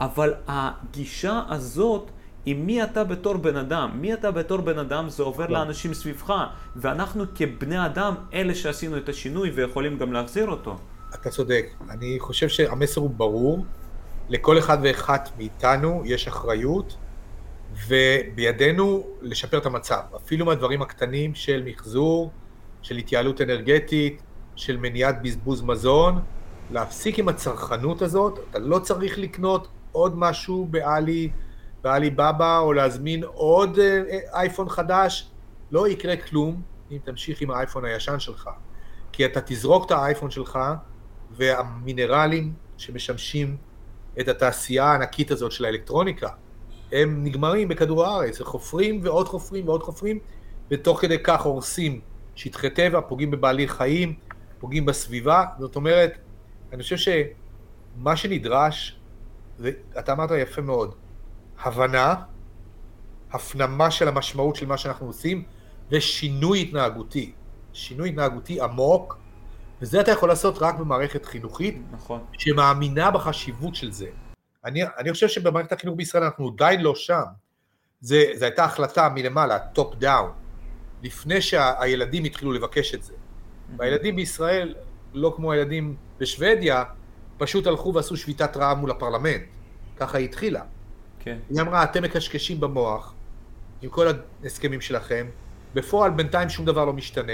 אבל הגישה הזאת היא מי אתה בתור בן אדם. מי אתה בתור בן אדם זה עובר כן. לאנשים סביבך, ואנחנו כבני אדם אלה שעשינו את השינוי ויכולים גם להחזיר אותו. אתה צודק. אני חושב שהמסר הוא ברור. לכל אחד ואחת מאיתנו יש אחריות, ובידינו לשפר את המצב. אפילו מהדברים הקטנים של מחזור, של התייעלות אנרגטית, של מניעת בזבוז מזון, להפסיק עם הצרכנות הזאת. אתה לא צריך לקנות עוד משהו בעלי, בעלי בבא, או להזמין עוד אה, אייפון חדש. לא יקרה כלום אם תמשיך עם האייפון הישן שלך. כי אתה תזרוק את האייפון שלך, והמינרלים שמשמשים את התעשייה הענקית הזאת של האלקטרוניקה, הם נגמרים בכדור הארץ, חופרים ועוד חופרים ועוד חופרים, ותוך כדי כך הורסים שטחי טבע, פוגעים בבעלי חיים, פוגעים בסביבה, זאת אומרת, אני חושב שמה שנדרש, ואתה אמרת יפה מאוד, הבנה, הפנמה של המשמעות של מה שאנחנו עושים, ושינוי התנהגותי. שינוי התנהגותי עמוק, וזה אתה יכול לעשות רק במערכת חינוכית, נכון. שמאמינה בחשיבות של זה. אני, אני חושב שבמערכת החינוך בישראל אנחנו עדיין לא שם. זה, זו הייתה החלטה מלמעלה, top down, לפני שהילדים התחילו לבקש את זה. והילדים בישראל, לא כמו הילדים בשוודיה, פשוט הלכו ועשו שביתת רעב מול הפרלמנט. ככה היא התחילה. כן. היא אמרה, אתם מקשקשים במוח עם כל ההסכמים שלכם, בפועל בינתיים שום דבר לא משתנה,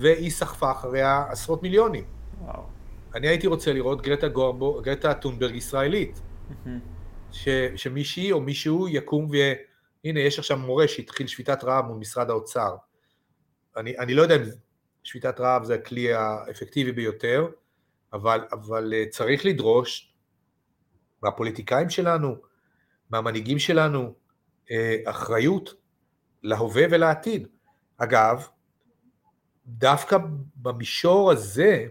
והיא סחפה אחריה עשרות מיליונים. וואו. אני הייתי רוצה לראות גרטה, גורבו, גרטה טונברג ישראלית. ש, שמישהי או מישהו יקום והנה יש עכשיו מורה שהתחיל שביתת רעב מול משרד האוצר. אני, אני לא יודע אם שביתת רעב זה הכלי האפקטיבי ביותר, אבל, אבל אה, צריך לדרוש מהפוליטיקאים שלנו, מהמנהיגים שלנו, אה, אחריות להווה ולעתיד. אגב, דווקא במישור הזה,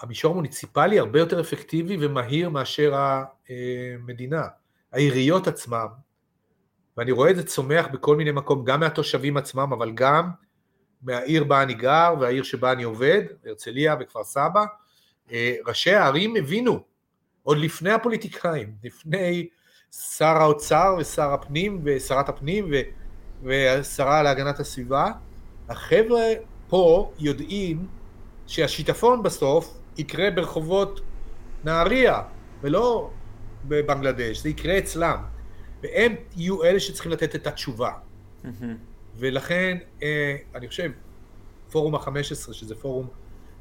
המישור המוניציפלי הרבה יותר אפקטיבי ומהיר מאשר המדינה. העיריות עצמם, ואני רואה את זה צומח בכל מיני מקום, גם מהתושבים עצמם, אבל גם מהעיר בה אני גר והעיר שבה אני עובד, הרצליה וכפר סבא, ראשי הערים הבינו, עוד לפני הפוליטיקאים, לפני שר האוצר ושר הפנים ושרת הפנים והשרה להגנת הסביבה, החבר'ה פה יודעים שהשיטפון בסוף יקרה ברחובות נהריה, ולא בבנגלדש, זה יקרה אצלם. והם יהיו אלה שצריכים לתת את התשובה. ולכן, אה, אני חושב, פורום ה-15, שזה פורום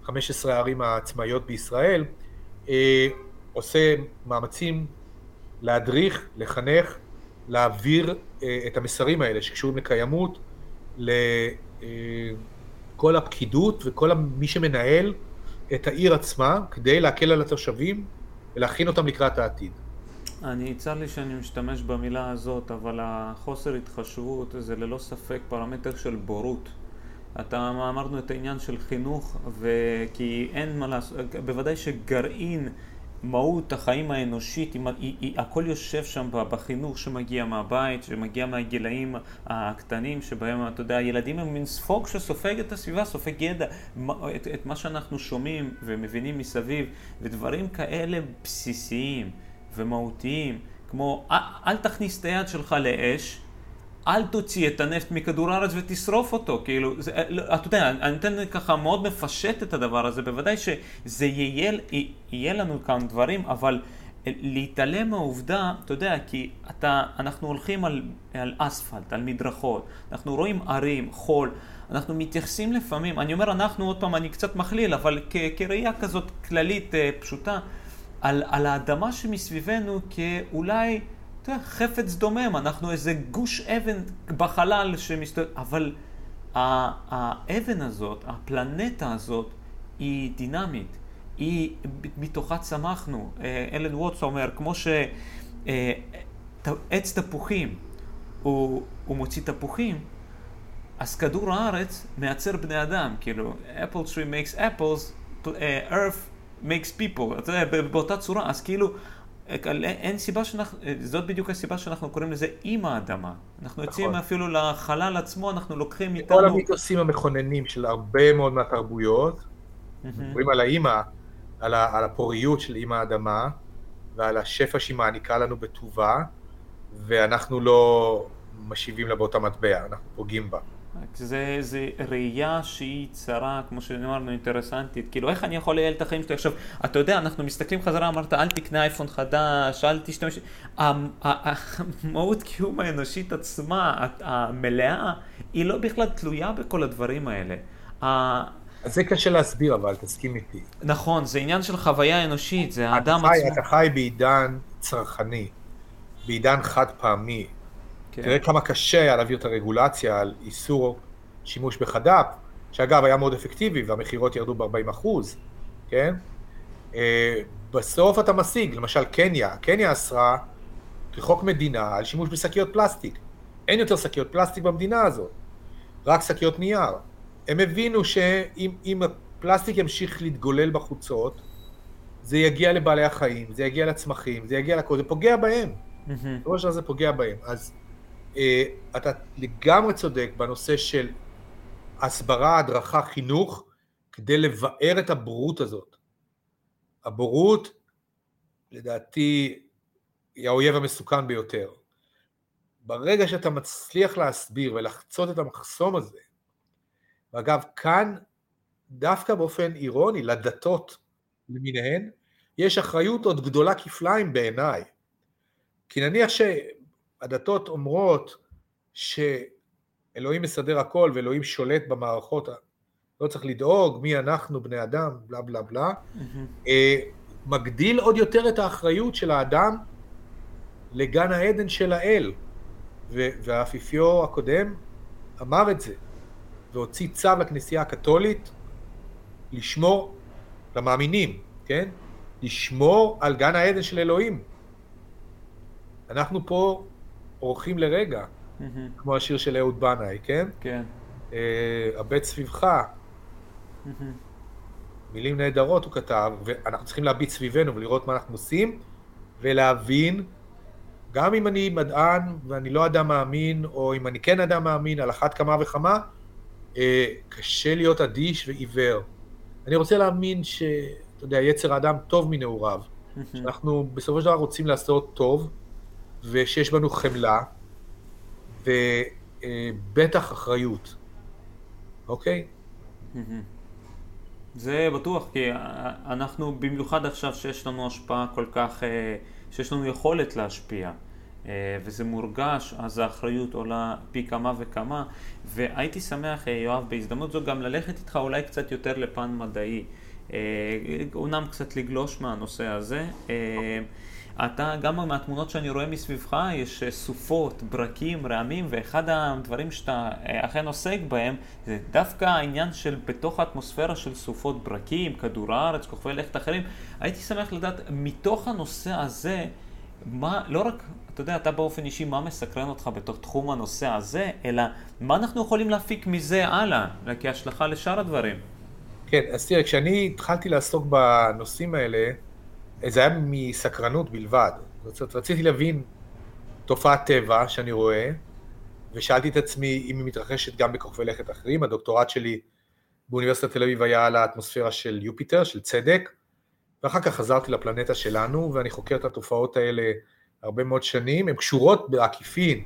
15 הערים העצמאיות בישראל, אה, עושה מאמצים להדריך, לחנך, להעביר אה, את המסרים האלה שקשורים לקיימות, לכל הפקידות וכל מי שמנהל את העיר עצמה כדי להקל על התושבים ולהכין אותם לקראת העתיד. אני, צר לי שאני משתמש במילה הזאת, אבל החוסר התחשבות זה ללא ספק פרמטר של בורות. אתה אמרנו את העניין של חינוך, וכי אין מה לעשות, בוודאי שגרעין מהות החיים האנושית, היא, היא, היא, הכל יושב שם בחינוך שמגיע מהבית, שמגיע מהגילאים הקטנים, שבהם, אתה יודע, הילדים הם מין ספוג שסופג את הסביבה, סופג ידע, את, את מה שאנחנו שומעים ומבינים מסביב, ודברים כאלה בסיסיים. ומהותיים, כמו אל תכניס את היד שלך לאש, אל תוציא את הנפט מכדור הארץ ותשרוף אותו, כאילו, זה, לא, אתה יודע, אני נותן ככה מאוד מפשט את הדבר הזה, בוודאי שזה יהיה, יהיה לנו כאן דברים, אבל להתעלם מהעובדה, אתה יודע, כי אתה, אנחנו הולכים על, על אספלט, על מדרכות, אנחנו רואים ערים, חול, אנחנו מתייחסים לפעמים, אני אומר אנחנו, עוד פעם, אני קצת מכליל, אבל כ, כראייה כזאת כללית, אה, פשוטה, על, על האדמה שמסביבנו כאולי, אתה יודע, חפץ דומם, אנחנו איזה גוש אבן בחלל שמסתובב, אבל האבן הזאת, הפלנטה הזאת, היא דינמית. היא, מתוכה צמחנו. אה, אלן ווטס אומר, כמו שעץ אה, תפוחים, הוא, הוא מוציא תפוחים, אז כדור הארץ מייצר בני אדם, כאילו, tree makes apples, אה, earth makes people, אתה יודע, באותה צורה, אז כאילו, אין סיבה שאנחנו, זאת בדיוק הסיבה שאנחנו קוראים לזה אימא האדמה. אנחנו יוצאים נכון. אפילו לחלל עצמו, אנחנו לוקחים איתנו... כל המיתוסים המכוננים של הרבה מאוד מהתרבויות, מדברים על האימא, על, ה, על הפוריות של אימא האדמה ועל השפע שהיא מעניקה לנו בטובה, ואנחנו לא משיבים לה באותה מטבע, אנחנו פוגעים בה. זה, זה ראייה שהיא צרה, כמו שאמרנו, אינטרסנטית. כאילו, איך אני יכול לייעל את החיים שלי עכשיו? אתה יודע, אנחנו מסתכלים חזרה, אמרת, אל תקנה אייפון חדש, אל תשתמש... המהות קיום האנושית עצמה, המלאה, היא לא בכלל תלויה בכל הדברים האלה. אז זה קשה להסביר, אבל תסכים איתי. נכון, זה עניין של חוויה אנושית, זה האדם עצמו. אתה חי בעידן צרכני, בעידן חד פעמי. כן. תראה כמה קשה היה להעביר את הרגולציה על איסור שימוש בחד"פ, שאגב היה מאוד אפקטיבי והמכירות ירדו ב-40 אחוז, כן? אה, בסוף אתה משיג, למשל קניה, קניה אסרה כחוק מדינה על שימוש בשקיות פלסטיק. אין יותר שקיות פלסטיק במדינה הזאת, רק שקיות נייר. הם הבינו שאם הפלסטיק ימשיך להתגולל בחוצות, זה יגיע לבעלי החיים, זה יגיע לצמחים, זה יגיע לכל, זה פוגע בהם. בסופו של דבר זה פוגע בהם. אז אתה לגמרי צודק בנושא של הסברה, הדרכה, חינוך, כדי לבאר את הבורות הזאת. הבורות, לדעתי, היא האויב המסוכן ביותר. ברגע שאתה מצליח להסביר ולחצות את המחסום הזה, ואגב, כאן, דווקא באופן אירוני, לדתות למיניהן, יש אחריות עוד גדולה כפליים בעיניי. כי נניח שהדתות אומרות שאלוהים מסדר הכל ואלוהים שולט במערכות, לא צריך לדאוג מי אנחנו בני אדם, בלה בלה בלה, mm-hmm. מגדיל עוד יותר את האחריות של האדם לגן העדן של האל. והאפיפיור הקודם אמר את זה. והוציא צו לכנסייה הקתולית לשמור, למאמינים, כן? לשמור על גן העדן של אלוהים. אנחנו פה אורחים לרגע, mm-hmm. כמו השיר של אהוד בנאי, כן? כן. אה, הבט סביבך. Mm-hmm. מילים נהדרות הוא כתב, ואנחנו צריכים להביט סביבנו ולראות מה אנחנו עושים, ולהבין, גם אם אני מדען ואני לא אדם מאמין, או אם אני כן אדם מאמין, על אחת כמה וכמה, אה, קשה להיות אדיש ועיוור. אני רוצה להאמין שאתה יודע, יצר האדם טוב מנעוריו, שאנחנו בסופו של דבר רוצים לעשות טוב, ושיש בנו חמלה, ובטח אחריות, אוקיי? זה בטוח, כי אנחנו במיוחד עכשיו שיש לנו השפעה כל כך, אה, שיש לנו יכולת להשפיע. אה, וזה מורגש, אז האחריות עולה פי כמה וכמה. והייתי שמח, אה, יואב, בהזדמנות זו גם ללכת איתך אולי קצת יותר לפן מדעי. אומנם קצת לגלוש מהנושא הזה. אתה, גם מהתמונות שאני רואה מסביבך, יש סופות, ברקים, רעמים, ואחד הדברים שאתה אכן עוסק בהם, זה דווקא העניין של בתוך האטמוספירה של סופות ברקים, כדור הארץ, כוכבי לכת אחרים. הייתי שמח לדעת, מתוך הנושא הזה, מה, לא רק, אתה יודע, אתה באופן אישי, מה מסקרן אותך בתוך תחום הנושא הזה, אלא מה אנחנו יכולים להפיק מזה הלאה, כהשלכה לשאר הדברים. כן, אז תראה, כשאני התחלתי לעסוק בנושאים האלה, זה היה מסקרנות בלבד. זאת רציתי להבין תופעת טבע שאני רואה, ושאלתי את עצמי אם היא מתרחשת גם בכוכבי לכת אחרים. הדוקטורט שלי באוניברסיטת תל אביב היה על האטמוספירה של יופיטר, של צדק, ואחר כך חזרתי לפלנטה שלנו, ואני חוקר את התופעות האלה הרבה מאוד שנים, הן קשורות בעקיפין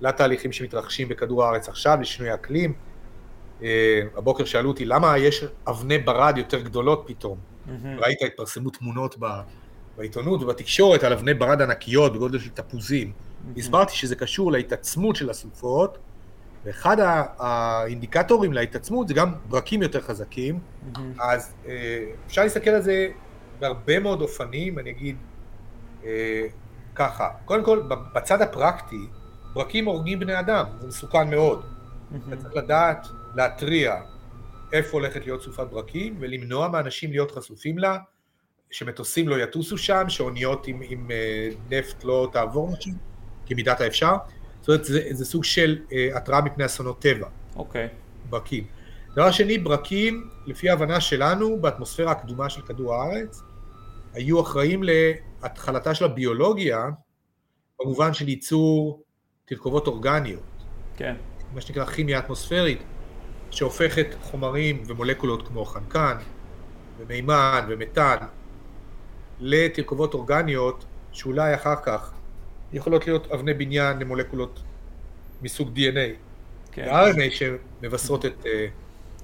לתהליכים שמתרחשים בכדור הארץ עכשיו, לשינוי אקלים. אה, הבוקר שאלו אותי, למה יש אבני ברד יותר גדולות פתאום? Mm-hmm. ראית, התפרסמו תמונות בעיתונות ובתקשורת על אבני ברד ענקיות בגודל של תפוזים. Mm-hmm. הסברתי שזה קשור להתעצמות של הסופות, ואחד האינדיקטורים להתעצמות זה גם ברקים יותר חזקים, mm-hmm. אז אה, אפשר להסתכל על זה בהרבה מאוד אופנים, אני אגיד אה, ככה, קודם כל בצד הפרקטי, ברקים הורגים בני אדם, זה מסוכן מאוד. Mm-hmm. אתה צריך לדעת, להתריע איפה הולכת להיות סופת ברקים ולמנוע מאנשים להיות חשופים לה, שמטוסים לא יטוסו שם, שאוניות עם, עם אה, נפט לא תעבור משם, כמידת האפשר. זאת אומרת, זה, זה סוג של אה, התראה מפני אסונות טבע. אוקיי. Okay. ברקים. דבר שני, ברקים, לפי ההבנה שלנו, באטמוספירה הקדומה של כדור הארץ, היו אחראים להתחלתה של הביולוגיה, במובן של ייצור תרכובות אורגניות. כן. מה שנקרא כימיה אטמוספרית, שהופכת חומרים ומולקולות כמו חנקן, ומימן ומתאן, לתרכובות אורגניות, שאולי אחר כך יכולות להיות אבני בניין למולקולות מסוג DNA. כן. ו-RNA שמבשרות את אה,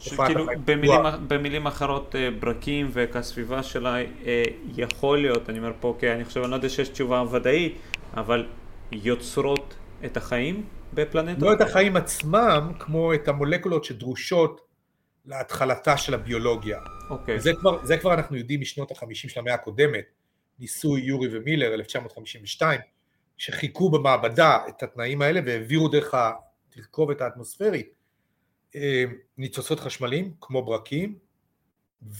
החיים. במילים, במילים אחרות, אה, ברקים וכסביבה שלה אה, יכול להיות, אני אומר פה, כי אני חושב, אני לא יודע שיש תשובה ודאית, אבל יוצרות את החיים בפלנטות? לא את החיים עצמם, כמו את המולקולות שדרושות להתחלתה של הביולוגיה. אוקיי. זה כבר, זה כבר אנחנו יודעים משנות החמישים של המאה הקודמת, ניסוי יורי ומילר, 1952, שחיכו במעבדה את התנאים האלה והעבירו דרך התרכובת האטמוספרית אה, ניצוצות חשמליים, כמו ברקים,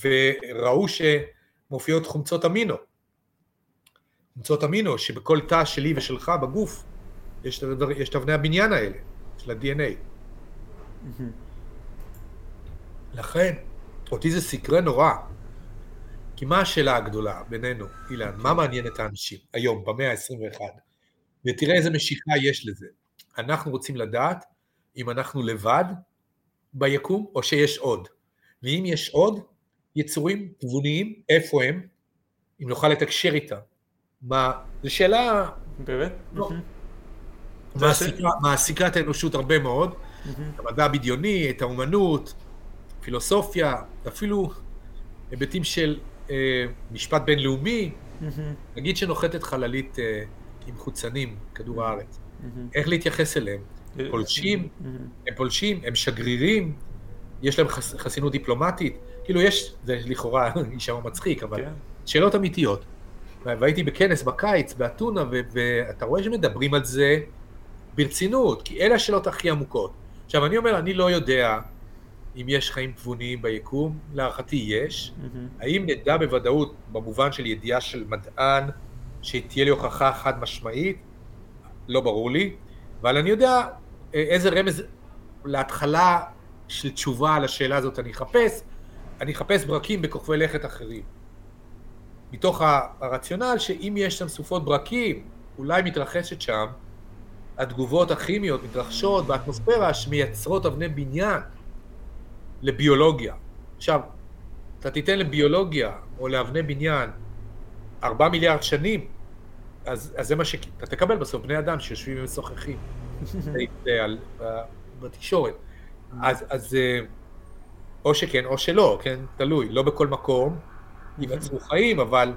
וראו שמופיעות חומצות אמינו. חומצות אמינו שבכל תא שלי ושלך בגוף יש, יש את אבני הבניין האלה, של ה-DNA. לכן, אותי זה סקרה נורא. כי מה השאלה הגדולה בינינו, אילן? מה מעניין את האנשים היום, במאה ה-21? ותראה איזה משיכה יש לזה. אנחנו רוצים לדעת אם אנחנו לבד ביקום, או שיש עוד. ואם יש עוד, יצורים תבוניים, איפה הם? אם נוכל לתקשר איתם. מה, זו שאלה... באמת? לא. מעסיקה, מעסיקה את האנושות הרבה מאוד, את המדע הבדיוני, את האומנות, פילוסופיה, אפילו היבטים של אה, משפט בינלאומי, נגיד שנוחתת חללית אה, עם חוצנים, כדור הארץ, איך להתייחס אליהם? פולשים, הם פולשים, הם שגרירים, יש להם חס, חסינות דיפלומטית, כאילו יש, זה לכאורה יישמע מצחיק, אבל כן. שאלות אמיתיות. והייתי בכנס בקיץ באתונה, ואתה רואה שמדברים על זה ברצינות, כי אלה השאלות הכי עמוקות. עכשיו, אני אומר, אני לא יודע אם יש חיים תבוניים ביקום, להערכתי יש. Mm-hmm. האם נדע בוודאות, במובן של ידיעה של מדען, שתהיה לי הוכחה חד משמעית? לא ברור לי. אבל אני יודע אה, איזה רמז להתחלה של תשובה על השאלה הזאת אני אחפש. אני אחפש ברקים בכוכבי לכת אחרים. מתוך הרציונל שאם יש שם סופות ברקים, אולי מתרחשת שם התגובות הכימיות מתרחשות באטמוספירה שמייצרות אבני בניין לביולוגיה. עכשיו, אתה תיתן לביולוגיה או לאבני בניין ארבע מיליארד שנים, אז, אז זה מה שאתה תקבל בסוף, בני אדם שיושבים ומשוחחים בתקשורת. אז, אז אה, או שכן או שלא, כן, תלוי, לא בכל מקום ייווצרו חיים, אבל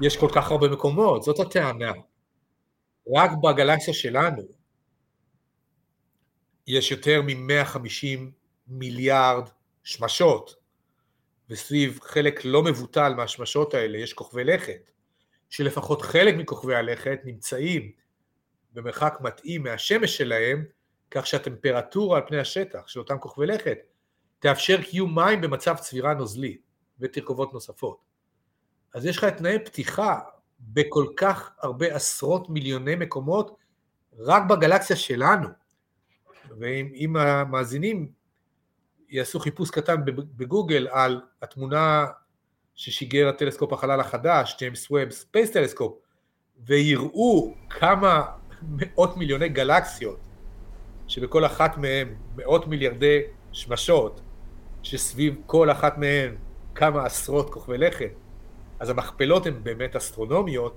יש כל כך הרבה מקומות, זאת הטענה. רק בגלקסיה שלנו, יש יותר מ-150 מיליארד שמשות, וסביב חלק לא מבוטל מהשמשות האלה יש כוכבי לכת, שלפחות חלק מכוכבי הלכת נמצאים במרחק מתאים מהשמש שלהם, כך שהטמפרטורה על פני השטח של אותם כוכבי לכת תאפשר קיום מים במצב צבירה נוזלי ותרכובות נוספות. אז יש לך תנאי פתיחה בכל כך הרבה עשרות מיליוני מקומות רק בגלקסיה שלנו. ואם המאזינים יעשו חיפוש קטן בגוגל על התמונה ששיגר הטלסקופ החלל החדש, James Webb Space Telescope, ויראו כמה מאות מיליוני גלקסיות, שבכל אחת מהן מאות מיליארדי שמשות, שסביב כל אחת מהן כמה עשרות כוכבי לכת, אז המכפלות הן באמת אסטרונומיות,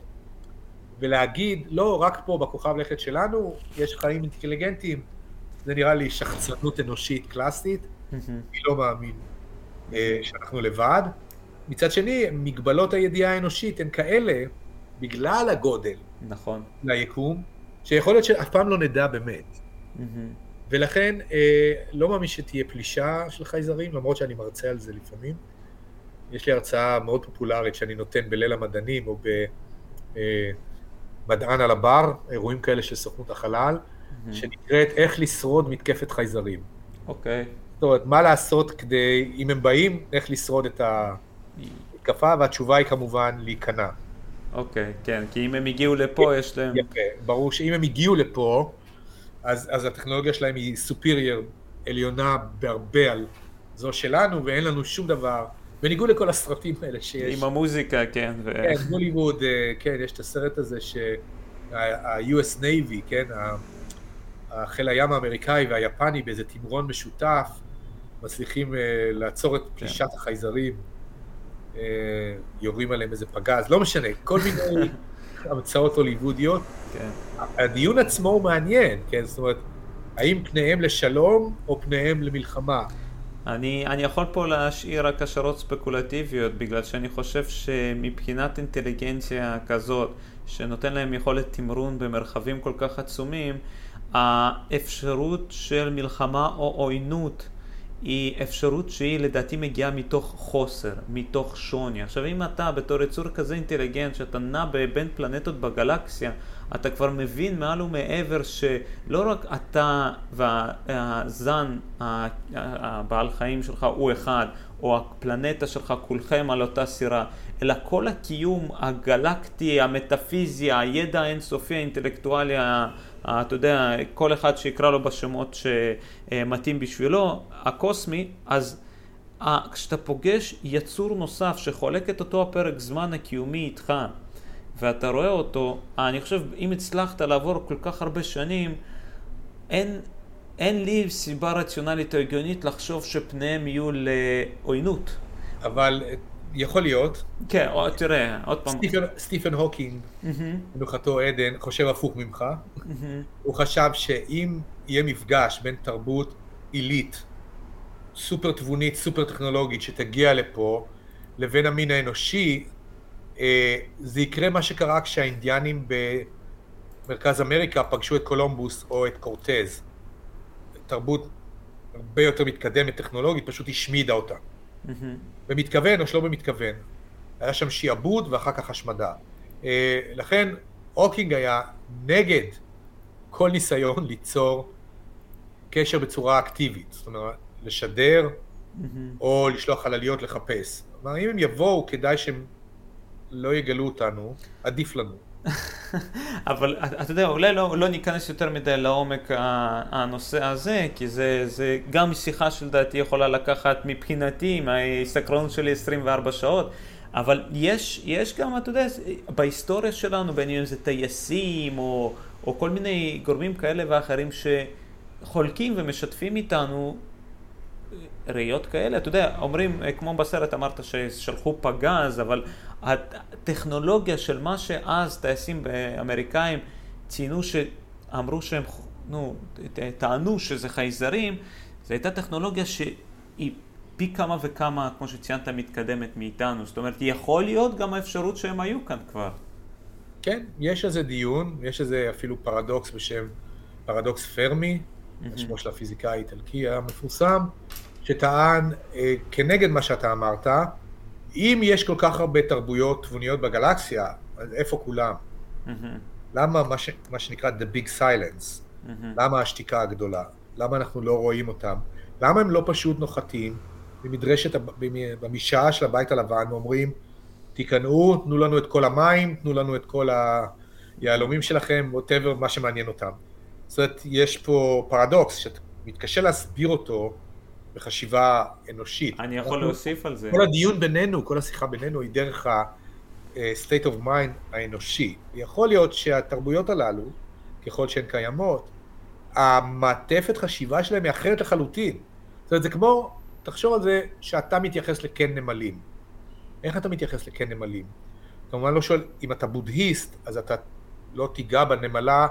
ולהגיד, לא, רק פה בכוכב לכת שלנו יש חיים אינטליגנטיים, זה נראה לי שחצנות אנושית קלאסית, אני לא מאמין אה, שאנחנו לבד. מצד שני, מגבלות הידיעה האנושית הן כאלה, בגלל הגודל נכון. ליקום, שיכול להיות שאף פעם לא נדע באמת. ולכן אה, לא מאמין שתהיה פלישה של חייזרים, למרות שאני מרצה על זה לפעמים. יש לי הרצאה מאוד פופולרית שאני נותן בליל המדענים או במדען על הבר, אירועים כאלה של סוכנות החלל, שנקראת איך לשרוד מתקפת חייזרים. אוקיי. זאת אומרת, מה לעשות כדי, אם הם באים, איך לשרוד את המתקפה, והתשובה היא כמובן להיכנע. אוקיי, כן, כי אם הם הגיעו לפה יש להם... יפה, ברור שאם הם הגיעו לפה, אז, אז הטכנולוגיה שלהם היא סופירייר, עליונה בהרבה על זו שלנו, ואין לנו שום דבר, בניגוד לכל הסרטים האלה שיש. עם המוזיקה, כן. ו... כן, הוליווד, אה, כן, יש את הסרט הזה שה-US Navy, כן, חיל הים האמריקאי והיפני באיזה תמרון משותף, מצליחים uh, לעצור את כן. פלישת כן. החייזרים, uh, יורים עליהם איזה פגז, לא משנה, כל מיני המצאות הוליוודיות. כן. הדיון עצמו הוא מעניין, כן, זאת אומרת, האם פניהם לשלום או פניהם למלחמה? אני, אני יכול פה להשאיר רק השערות ספקולטיביות, בגלל שאני חושב שמבחינת אינטליגנציה כזאת, שנותן להם יכולת תמרון במרחבים כל כך עצומים, האפשרות של מלחמה או עוינות היא אפשרות שהיא לדעתי מגיעה מתוך חוסר, מתוך שוני. עכשיו אם אתה בתור יצור כזה אינטליגנט שאתה נע בין פלנטות בגלקסיה, אתה כבר מבין מעל ומעבר שלא רק אתה והזן, הבעל חיים שלך הוא אחד, או הפלנטה שלך כולכם על אותה סירה, אלא כל הקיום הגלקטי, המטאפיזי, הידע האינסופי האינטלקטואלי אתה יודע, כל אחד שיקרא לו בשמות שמתאים בשבילו, הקוסמי, אז כשאתה פוגש יצור נוסף שחולק את אותו הפרק זמן הקיומי איתך, ואתה רואה אותו, אני חושב, אם הצלחת לעבור כל כך הרבה שנים, אין, אין לי סיבה רציונלית או הגיונית לחשוב שפניהם יהיו לעוינות. אבל יכול להיות. כן, או, תראה, עוד פעם. סטיפן, סטיפן הוקינג, מנוחתו עדן, חושב הפוך ממך. הוא חשב שאם יהיה מפגש בין תרבות עילית, סופר תבונית, סופר טכנולוגית, שתגיע לפה, לבין המין האנושי, אה, זה יקרה מה שקרה כשהאינדיאנים במרכז אמריקה פגשו את קולומבוס או את קורטז. תרבות הרבה יותר מתקדמת טכנולוגית, פשוט השמידה אותה. במתכוון או שלא במתכוון. היה שם שיעבוד ואחר כך השמדה. אה, לכן הוקינג היה נגד כל ניסיון ליצור קשר בצורה אקטיבית, זאת אומרת, לשדר או לשלוח חלליות לחפש. כלומר, אם הם יבואו, כדאי שהם לא יגלו אותנו, עדיף לנו. אבל אתה יודע, אולי לא, לא ניכנס יותר מדי לעומק הנושא הזה, כי זה, זה גם שיחה שלדעתי יכולה לקחת מבחינתי, מהסקרנות שלי 24 שעות, אבל יש, יש גם, אתה יודע, בהיסטוריה שלנו, בין אם זה טייסים או, או כל מיני גורמים כאלה ואחרים שחולקים ומשתפים איתנו ראיות כאלה, אתה יודע, אומרים, כמו בסרט אמרת ששלחו פגז, אבל הטכנולוגיה של מה שאז טייסים אמריקאים ציינו, שאמרו שהם, נו, טענו שזה חייזרים, זו הייתה טכנולוגיה שהיא פי כמה וכמה, כמו שציינת, מתקדמת מאיתנו. זאת אומרת, יכול להיות גם האפשרות שהם היו כאן כבר. כן, יש איזה דיון, יש איזה אפילו פרדוקס בשם פרדוקס פרמי, mm-hmm. שמו של הפיזיקאי האיטלקי המפורסם, שטען אה, כנגד מה שאתה אמרת, אם יש כל כך הרבה תרבויות תבוניות בגלקסיה, אז איפה כולם? Mm-hmm. למה מה, ש, מה שנקרא the big silence? Mm-hmm. למה השתיקה הגדולה? למה אנחנו לא רואים אותם? למה הם לא פשוט נוחתים במדרשת, במשעה של הבית הלבן ואומרים, תיכנעו, תנו לנו את כל המים, תנו לנו את כל היהלומים שלכם, ווטאבר, מה שמעניין אותם. זאת אומרת, יש פה פרדוקס שאתה מתקשה להסביר אותו בחשיבה אנושית. אני יכול להוסיף על זה. כל הדיון בינינו, כל השיחה בינינו היא דרך ה-state of mind האנושי. יכול להיות שהתרבויות הללו, ככל שהן קיימות, המעטפת חשיבה שלהם היא אחרת לחלוטין. זאת אומרת, זה כמו, תחשוב על זה שאתה מתייחס לקן נמלים. איך אתה מתייחס לקן נמלים? כמובן לא שואל, אם אתה בודהיסט, אז אתה לא תיגע בנמלה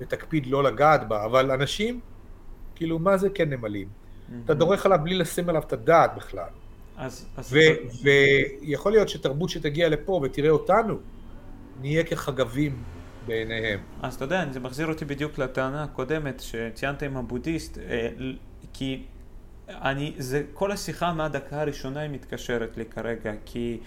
ותקפיד לא לגעת בה, אבל אנשים, כאילו, מה זה קן נמלים? Mm-hmm. אתה דורך עליו בלי לשים עליו את הדעת בכלל. אז... אז ו-. ויכול להיות שתרבות שתגיע לפה ותראה אותנו, נהיה כחגבים בעיניהם. אז אתה יודע, זה מחזיר אותי בדיוק לטענה הקודמת שציינת עם הבודהיסט, אה, כי אני, זה, כל השיחה מהדקה הראשונה היא מתקשרת לי כרגע, כי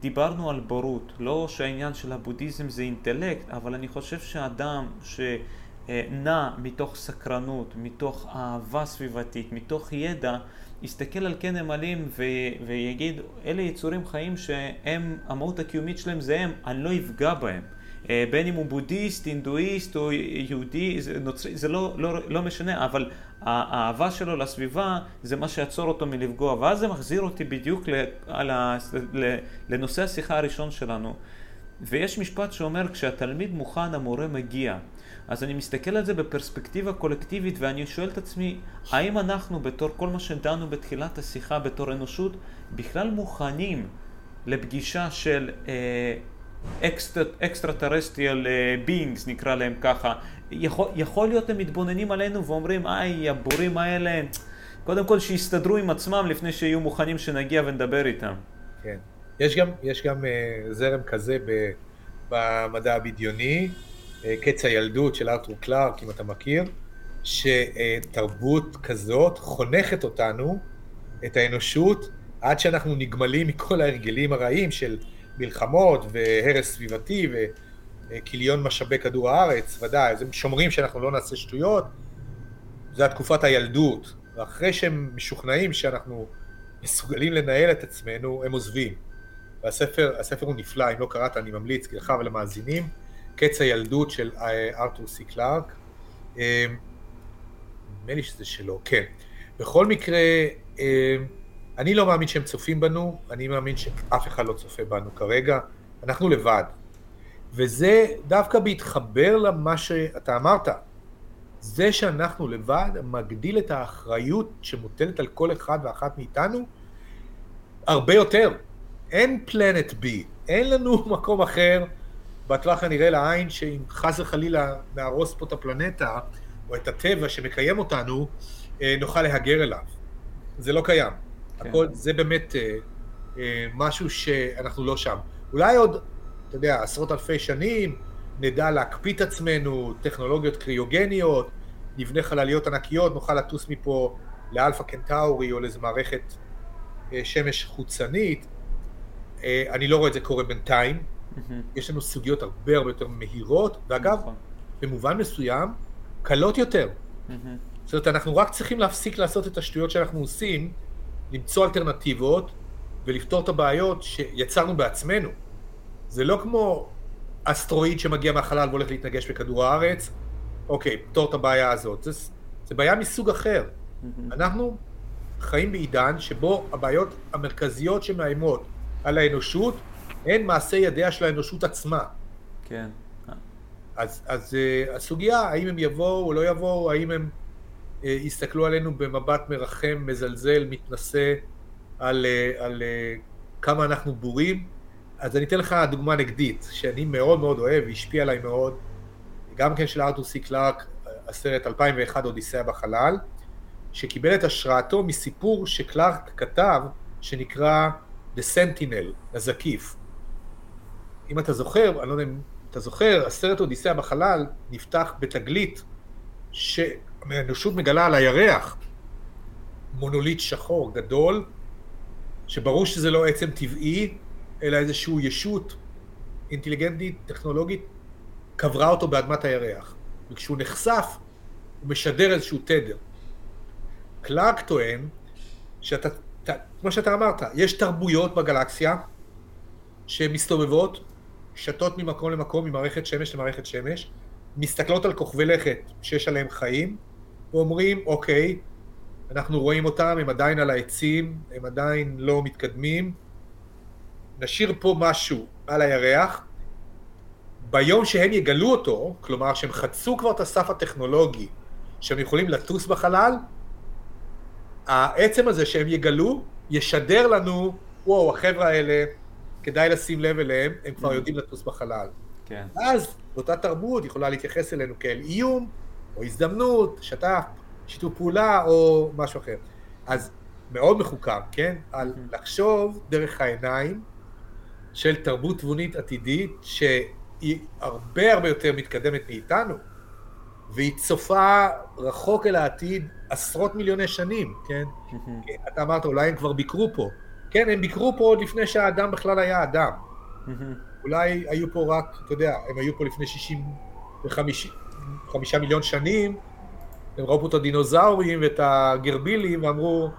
דיברנו על בורות, לא שהעניין של הבודהיזם זה אינטלקט, אבל אני חושב שאדם שנע מתוך סקרנות, מתוך אהבה סביבתית, מתוך ידע, יסתכל על כן נמלים ו- ויגיד, אלה יצורים חיים שהם, המהות הקיומית שלהם זה הם, אני לא אפגע בהם. אה, בין אם הוא בודהיסט, הינדואיסט או יהודי, זה, נוצרי, זה לא, לא, לא משנה, אבל האהבה שלו לסביבה זה מה שיעצור אותו מלפגוע. ואז זה מחזיר אותי בדיוק לנושא השיחה הראשון שלנו. ויש משפט שאומר, כשהתלמיד מוכן, המורה מגיע. אז אני מסתכל על זה בפרספקטיבה קולקטיבית ואני שואל את עצמי, האם אנחנו בתור כל מה שדנו בתחילת השיחה בתור אנושות, בכלל מוכנים לפגישה של אה, extraterrestrial beings נקרא להם ככה, יכול, יכול להיות הם מתבוננים עלינו ואומרים איי הבורים האלה קודם כל שיסתדרו עם עצמם לפני שיהיו מוכנים שנגיע ונדבר איתם. כן, יש גם, יש גם uh, זרם כזה ב, במדע הבדיוני, uh, קץ הילדות של ארתור קלארק אם אתה מכיר, שתרבות כזאת חונכת אותנו, את האנושות, עד שאנחנו נגמלים מכל ההרגלים הרעים של מלחמות והרס סביבתי וכיליון משאבי כדור הארץ, ודאי, אז הם שומרים שאנחנו לא נעשה שטויות, זה התקופת הילדות, ואחרי שהם משוכנעים שאנחנו מסוגלים לנהל את עצמנו, הם עוזבים. והספר, הספר הוא נפלא, אם לא קראת אני ממליץ לך ולמאזינים, קץ הילדות של אה, ארתור סי קלארק. אה, נדמה לי שזה שלו, כן. בכל מקרה, אה, אני לא מאמין שהם צופים בנו, אני מאמין שאף אחד לא צופה בנו כרגע, אנחנו לבד. וזה דווקא בהתחבר למה שאתה אמרת. זה שאנחנו לבד מגדיל את האחריות שמוטלת על כל אחד ואחת מאיתנו הרבה יותר. אין פלנט בי, אין לנו מקום אחר בטווח הנראה לעין שאם חס וחלילה נהרוס פה את הפלנטה או את הטבע שמקיים אותנו, אה, נוכל להגר אליו. זה לא קיים. כן. הכל, זה באמת אה, אה, משהו שאנחנו לא שם. אולי עוד, אתה יודע, עשרות אלפי שנים, נדע להקפיא את עצמנו, טכנולוגיות קריוגניות, נבנה חלליות ענקיות, נוכל לטוס מפה לאלפא קנטאורי או לאיזו מערכת אה, שמש חוצנית. אה, אני לא רואה את זה קורה בינתיים. Mm-hmm. יש לנו סוגיות הרבה הרבה יותר מהירות, ואגב, נכון. במובן מסוים, קלות יותר. Mm-hmm. זאת אומרת, אנחנו רק צריכים להפסיק לעשות את השטויות שאנחנו עושים, למצוא אלטרנטיבות ולפתור את הבעיות שיצרנו בעצמנו. זה לא כמו אסטרואיד שמגיע מהחלל והולך להתנגש בכדור הארץ, אוקיי, פתור את הבעיה הזאת. זה, זה בעיה מסוג אחר. Mm-hmm. אנחנו חיים בעידן שבו הבעיות המרכזיות שמאיימות על האנושות הן מעשה ידיה של האנושות עצמה. כן. אז, אז uh, הסוגיה, האם הם יבואו או לא יבואו, האם הם אה, יסתכלו עלינו במבט מרחם, מזלזל, מתנשא על, אה, על אה, כמה אנחנו בורים. אז אני אתן לך דוגמה נגדית, שאני מאוד מאוד אוהב, והשפיע עליי מאוד, גם כן של ארתור סי קלארק, הסרט 2001 אודיסאה בחלל, שקיבל את השראתו מסיפור שקלארק כתב, שנקרא The Sentinel, הזקיף. אם אתה זוכר, אני לא יודע אם אתה זוכר, הסרט אודיסאה בחלל נפתח בתגלית ש... האנושות מגלה על הירח מונוליט שחור גדול, שברור שזה לא עצם טבעי, אלא איזושהי ישות אינטליגנטית, טכנולוגית, קברה אותו באדמת הירח. וכשהוא נחשף, הוא משדר איזשהו תדר. קלארק טוען שאתה, ת, כמו שאתה אמרת, יש תרבויות בגלקסיה שמסתובבות, שתות ממקום למקום, ממערכת שמש למערכת שמש, מסתכלות על כוכבי לכת שיש עליהם חיים, ואומרים, אוקיי, אנחנו רואים אותם, הם עדיין על העצים, הם עדיין לא מתקדמים, נשאיר פה משהו על הירח, ביום שהם יגלו אותו, כלומר שהם חצו כבר את הסף הטכנולוגי, שהם יכולים לטוס בחלל, העצם הזה שהם יגלו, ישדר לנו וואו, החבר'ה האלה, כדאי לשים לב אליהם, הם כבר יודעים לטוס בחלל. כן. אז אותה תרבות יכולה להתייחס אלינו כאל איום, או הזדמנות, שת"פ, שיתוף פעולה, או משהו אחר. אז מאוד מחוכם, כן? על לחשוב דרך העיניים של תרבות תבונית עתידית, שהיא הרבה הרבה יותר מתקדמת מאיתנו, והיא צופה רחוק אל העתיד עשרות מיליוני שנים, כן? אתה אמרת, אולי הם כבר ביקרו פה. כן, הם ביקרו פה עוד לפני שהאדם בכלל היה אדם. אולי היו פה רק, אתה יודע, הם היו פה לפני 65 מיליון שנים, הם ראו פה את הדינוזאורים ואת הגרבילים ואמרו,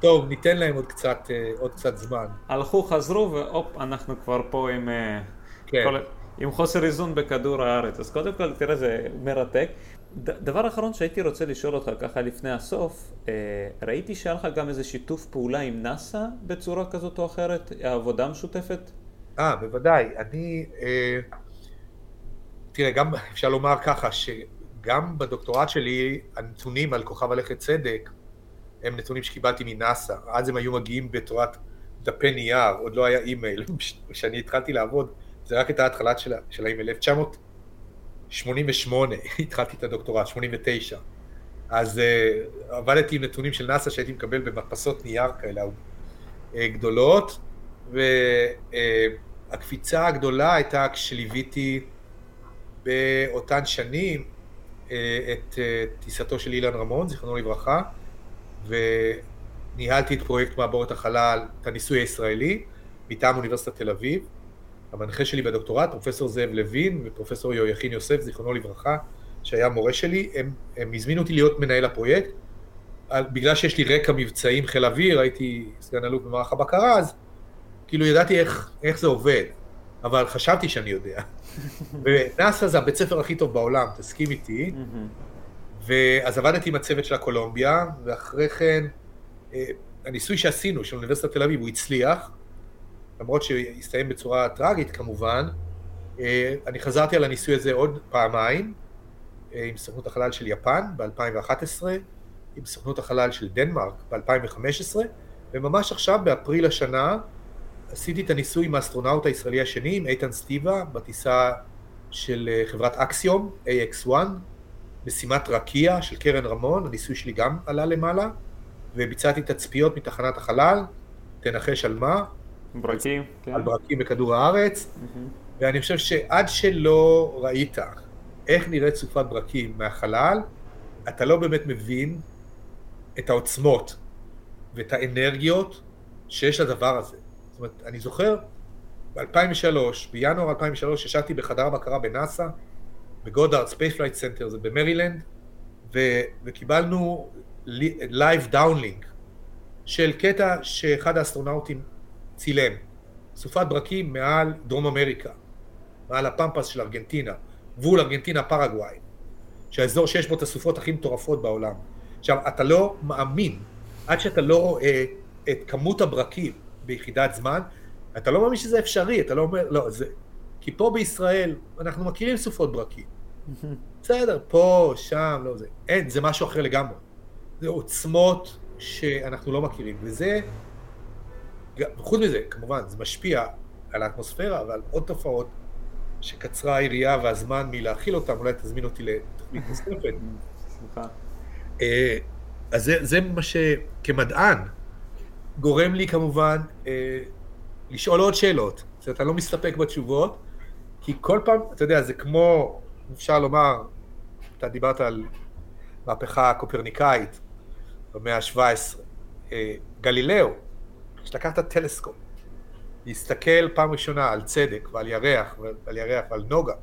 טוב, ניתן להם עוד קצת, אה, עוד קצת זמן. הלכו, חזרו, והופ, אנחנו כבר פה עם, אה, כן. כל, עם חוסר איזון בכדור הארץ. אז קודם כל, תראה, זה מרתק. דבר אחרון שהייתי רוצה לשאול אותך ככה לפני הסוף, אה, ראיתי שהיה לך גם איזה שיתוף פעולה עם נאס"א בצורה כזאת או אחרת, עבודה משותפת? אה, בוודאי. אני... אה, תראה, גם אפשר לומר ככה, שגם בדוקטורט שלי, הנתונים על כוכב הלכת צדק, הם נתונים שקיבלתי מנאס"א. אז הם היו מגיעים בתורת דפי נייר, עוד לא היה אימייל. כשאני התחלתי לעבוד, זה רק הייתה ההתחלה של, של האימייל. 1988 התחלתי את הדוקטורט, 89. אז uh, עבדתי עם נתונים של נאס"א שהייתי מקבל במדפסות נייר כאלה uh, גדולות, והקפיצה uh, הגדולה הייתה כשליוויתי באותן שנים uh, את uh, טיסתו של אילן רמון, זיכרונו לברכה, וניהלתי את פרויקט מעבורת החלל, את הניסוי הישראלי, מטעם אוניברסיטת תל אביב. המנחה שלי בדוקטורט, פרופסור זאב לוין ופרופסור יהויכין יוסף, זיכרונו לברכה, שהיה מורה שלי, הם, הם הזמינו אותי להיות מנהל הפרויקט. בגלל שיש לי רקע מבצעים חיל אוויר, הייתי סגן אלוף במערך הבקרה, אז כאילו ידעתי איך, איך זה עובד, אבל חשבתי שאני יודע. ונאס"א זה הבית ספר הכי טוב בעולם, תסכים איתי. ואז עבדתי עם הצוות של הקולומביה, ואחרי כן, אה, הניסוי שעשינו, של אוניברסיטת תל אביב, הוא הצליח, למרות שהסתיים בצורה טראגית כמובן. אה, אני חזרתי על הניסוי הזה עוד פעמיים, אה, עם סוכנות החלל של יפן ב-2011, עם סוכנות החלל של דנמרק ב-2015, וממש עכשיו, באפריל השנה, עשיתי את הניסוי עם האסטרונאוט הישראלי השני, עם איתן סטיבה, בטיסה של חברת אקסיום, AX1, משימת רקיע של קרן רמון, הניסוי שלי גם עלה למעלה, וביצעתי תצפיות מתחנת החלל, תנחש על מה? ברקים, כן. על ברקים בכדור הארץ, mm-hmm. ואני חושב שעד שלא ראית איך נראית סופת ברקים מהחלל, אתה לא באמת מבין את העוצמות ואת האנרגיות שיש לדבר הזה. זאת אומרת, אני זוכר, ב-2003, בינואר 2003, ישבתי בחדר בקרה בנאסא, ב Goddard Space Flight Center, זה במרילנד, ו, וקיבלנו live downlink של קטע שאחד האסטרונאוטים צילם, סופת ברקים מעל דרום אמריקה, מעל הפמפס של ארגנטינה, גבול ארגנטינה פרגוואי, שהאזור שיש בו את הסופות הכי מטורפות בעולם. עכשיו, אתה לא מאמין, עד שאתה לא רואה את כמות הברקים ביחידת זמן, אתה לא מאמין שזה אפשרי, אתה לא אומר, לא, זה... כי פה בישראל אנחנו מכירים סופות ברקים. בסדר, פה, שם, לא זה. אין, זה משהו אחר לגמרי. זה עוצמות שאנחנו לא מכירים, וזה, חוץ מזה, כמובן, זה משפיע על האטמוספירה ועל עוד תופעות שקצרה היריעה והזמן מלהכיל אותם, אולי תזמין אותי לתוכנית נוספת. סליחה. אה, אז זה, זה מה שכמדען גורם לי כמובן אה, לשאול עוד שאלות. זאת אומרת, אני לא מסתפק בתשובות, כי כל פעם, אתה יודע, זה כמו, אפשר לומר, אתה דיברת על מהפכה קופרניקאית במאה ה-17, אה, גלילאו, כשלקח את הטלסקופ, להסתכל פעם ראשונה על צדק ועל ירח ועל ירח ועל נוגה,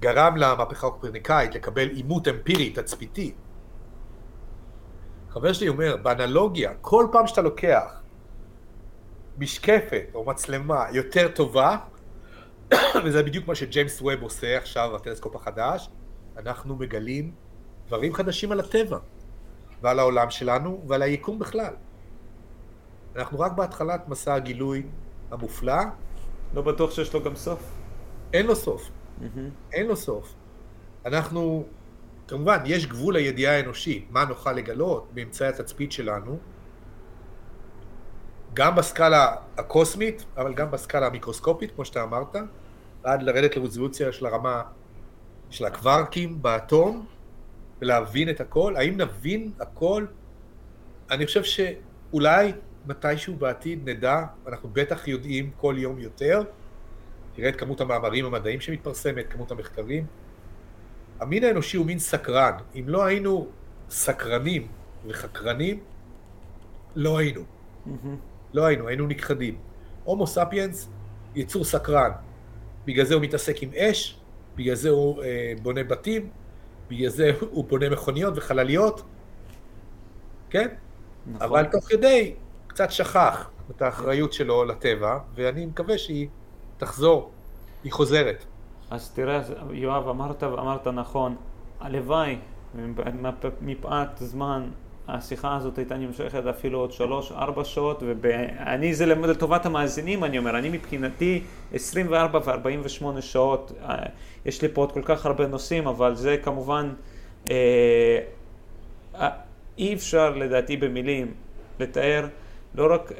גרם למהפכה הקופרניקאית לקבל עימות אמפירי, תצפיתי. חבר שלי אומר, באנלוגיה, כל פעם שאתה לוקח משקפת או מצלמה יותר טובה, וזה בדיוק מה שג'יימס ווב עושה עכשיו בטלסקופ החדש, אנחנו מגלים דברים חדשים על הטבע, ועל העולם שלנו, ועל היקום בכלל. אנחנו רק בהתחלת מסע הגילוי המופלא. לא בטוח שיש לו גם סוף. אין לו סוף. Mm-hmm. אין לו סוף. אנחנו, כמובן, יש גבול לידיעה האנושית, מה נוכל לגלות באמצעי התצפית שלנו. גם בסקאלה הקוסמית, אבל גם בסקאלה המיקרוסקופית, כמו שאתה אמרת, עד לרדת לרזולוציה של הרמה של הקווארקים באטום, ולהבין את הכל. האם נבין הכל? אני חושב שאולי מתישהו בעתיד נדע, אנחנו בטח יודעים כל יום יותר, תראה את כמות המאמרים המדעיים שמתפרסמת, כמות המחקרים. המין האנושי הוא מין סקרן. אם לא היינו סקרנים וחקרנים, לא היינו. Mm-hmm. לא היינו, היינו נכחדים. הומו ספיאנס, יצור סקרן. בגלל זה הוא מתעסק עם אש, בגלל זה הוא אה, בונה בתים, בגלל זה הוא בונה מכוניות וחלליות, כן? נכון. אבל תוך כדי קצת שכח את האחריות שלו לטבע, ואני מקווה שהיא תחזור, היא חוזרת. אז תראה, יואב, אמרת ואמרת נכון, הלוואי, מפאת זמן, השיחה הזאת הייתה נמשכת אפילו עוד שלוש, ארבע שעות, ואני, זה לטובת המאזינים, אני אומר, אני מבחינתי 24 ו-48 שעות, אה, יש לי פה עוד כל כך הרבה נושאים, אבל זה כמובן, אה, אה, אי אפשר לדעתי במילים לתאר לא רק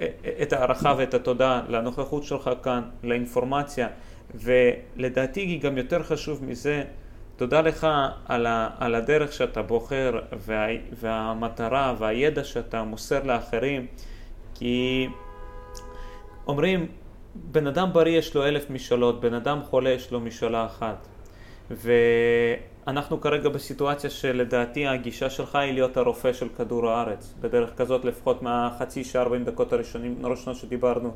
את ההערכה ואת התודה לנוכחות שלך כאן, לאינפורמציה, ולדעתי גם יותר חשוב מזה, תודה לך על, ה, על הדרך שאתה בוחר וה, והמטרה והידע שאתה מוסר לאחרים, כי אומרים, בן אדם בריא יש לו אלף משאלות, בן אדם חולה יש לו משאלה אחת. ואנחנו כרגע בסיטואציה שלדעתי הגישה שלך היא להיות הרופא של כדור הארץ, בדרך כזאת לפחות מהחצי שעה 40 דקות הראשונות שדיברנו.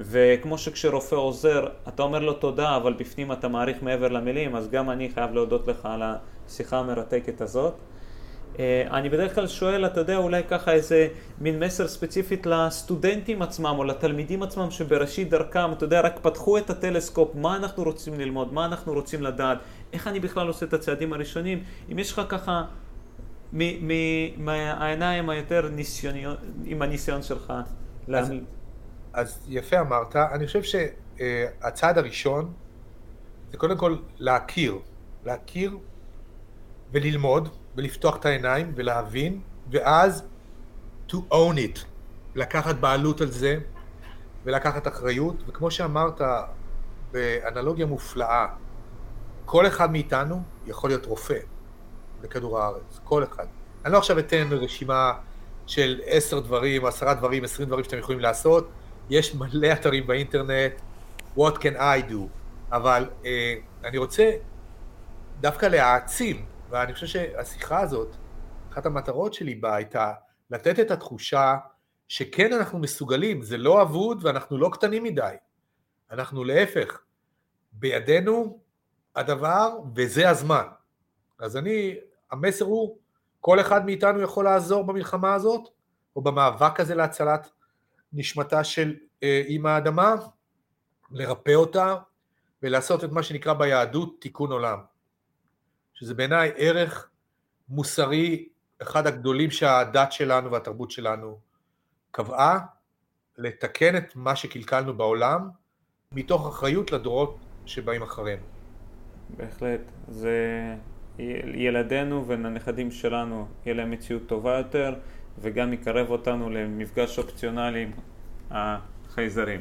וכמו שכשרופא עוזר, אתה אומר לו תודה, אבל בפנים אתה מעריך מעבר למילים, אז גם אני חייב להודות לך על השיחה המרתקת הזאת. אה, אני בדרך כלל שואל, אתה יודע, אולי ככה איזה מין מסר ספציפית לסטודנטים עצמם או לתלמידים עצמם שבראשית דרכם, אתה יודע, רק פתחו את הטלסקופ, מה אנחנו רוצים ללמוד, מה אנחנו רוצים לדעת, איך אני בכלל עושה את הצעדים הראשונים. אם יש לך ככה, מהעיניים היותר ניסיוניות, עם הניסיון שלך, להמליץ. אז יפה אמרת, אני חושב שהצעד הראשון זה קודם כל להכיר, להכיר וללמוד ולפתוח את העיניים ולהבין, ואז to own it, לקחת בעלות על זה ולקחת אחריות, וכמו שאמרת באנלוגיה מופלאה, כל אחד מאיתנו יכול להיות רופא בכדור הארץ, כל אחד. אני לא עכשיו אתן רשימה של עשר דברים, עשרה דברים, עשרים דברים שאתם יכולים לעשות, יש מלא אתרים באינטרנט, what can I do, אבל אה, אני רוצה דווקא להעצים, ואני חושב שהשיחה הזאת, אחת המטרות שלי בה הייתה לתת את התחושה שכן אנחנו מסוגלים, זה לא אבוד ואנחנו לא קטנים מדי, אנחנו להפך, בידינו הדבר וזה הזמן. אז אני, המסר הוא, כל אחד מאיתנו יכול לעזור במלחמה הזאת, או במאבק הזה להצלת נשמתה של אימא אה, האדמה, לרפא אותה ולעשות את מה שנקרא ביהדות תיקון עולם. שזה בעיניי ערך מוסרי, אחד הגדולים שהדת שלנו והתרבות שלנו קבעה, לתקן את מה שקלקלנו בעולם, מתוך אחריות לדורות שבאים אחרינו. בהחלט. זה ילדינו ולנכדים שלנו, יהיה להם מציאות טובה יותר, וגם יקרב אותנו למפגש אופציונלי עם החייזרים.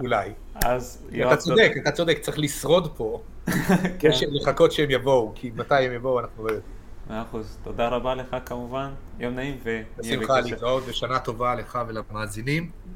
אולי. אז אתה צודק, אתה צודק, צריך לשרוד פה. כן. לחכות שהם יבואו, כי מתי הם יבואו אנחנו לא יודעים. מאה אחוז. תודה רבה לך כמובן, יום נעים ונהיה בקשר. בשמחה להתראות ושנה טובה לך ולמאזינים.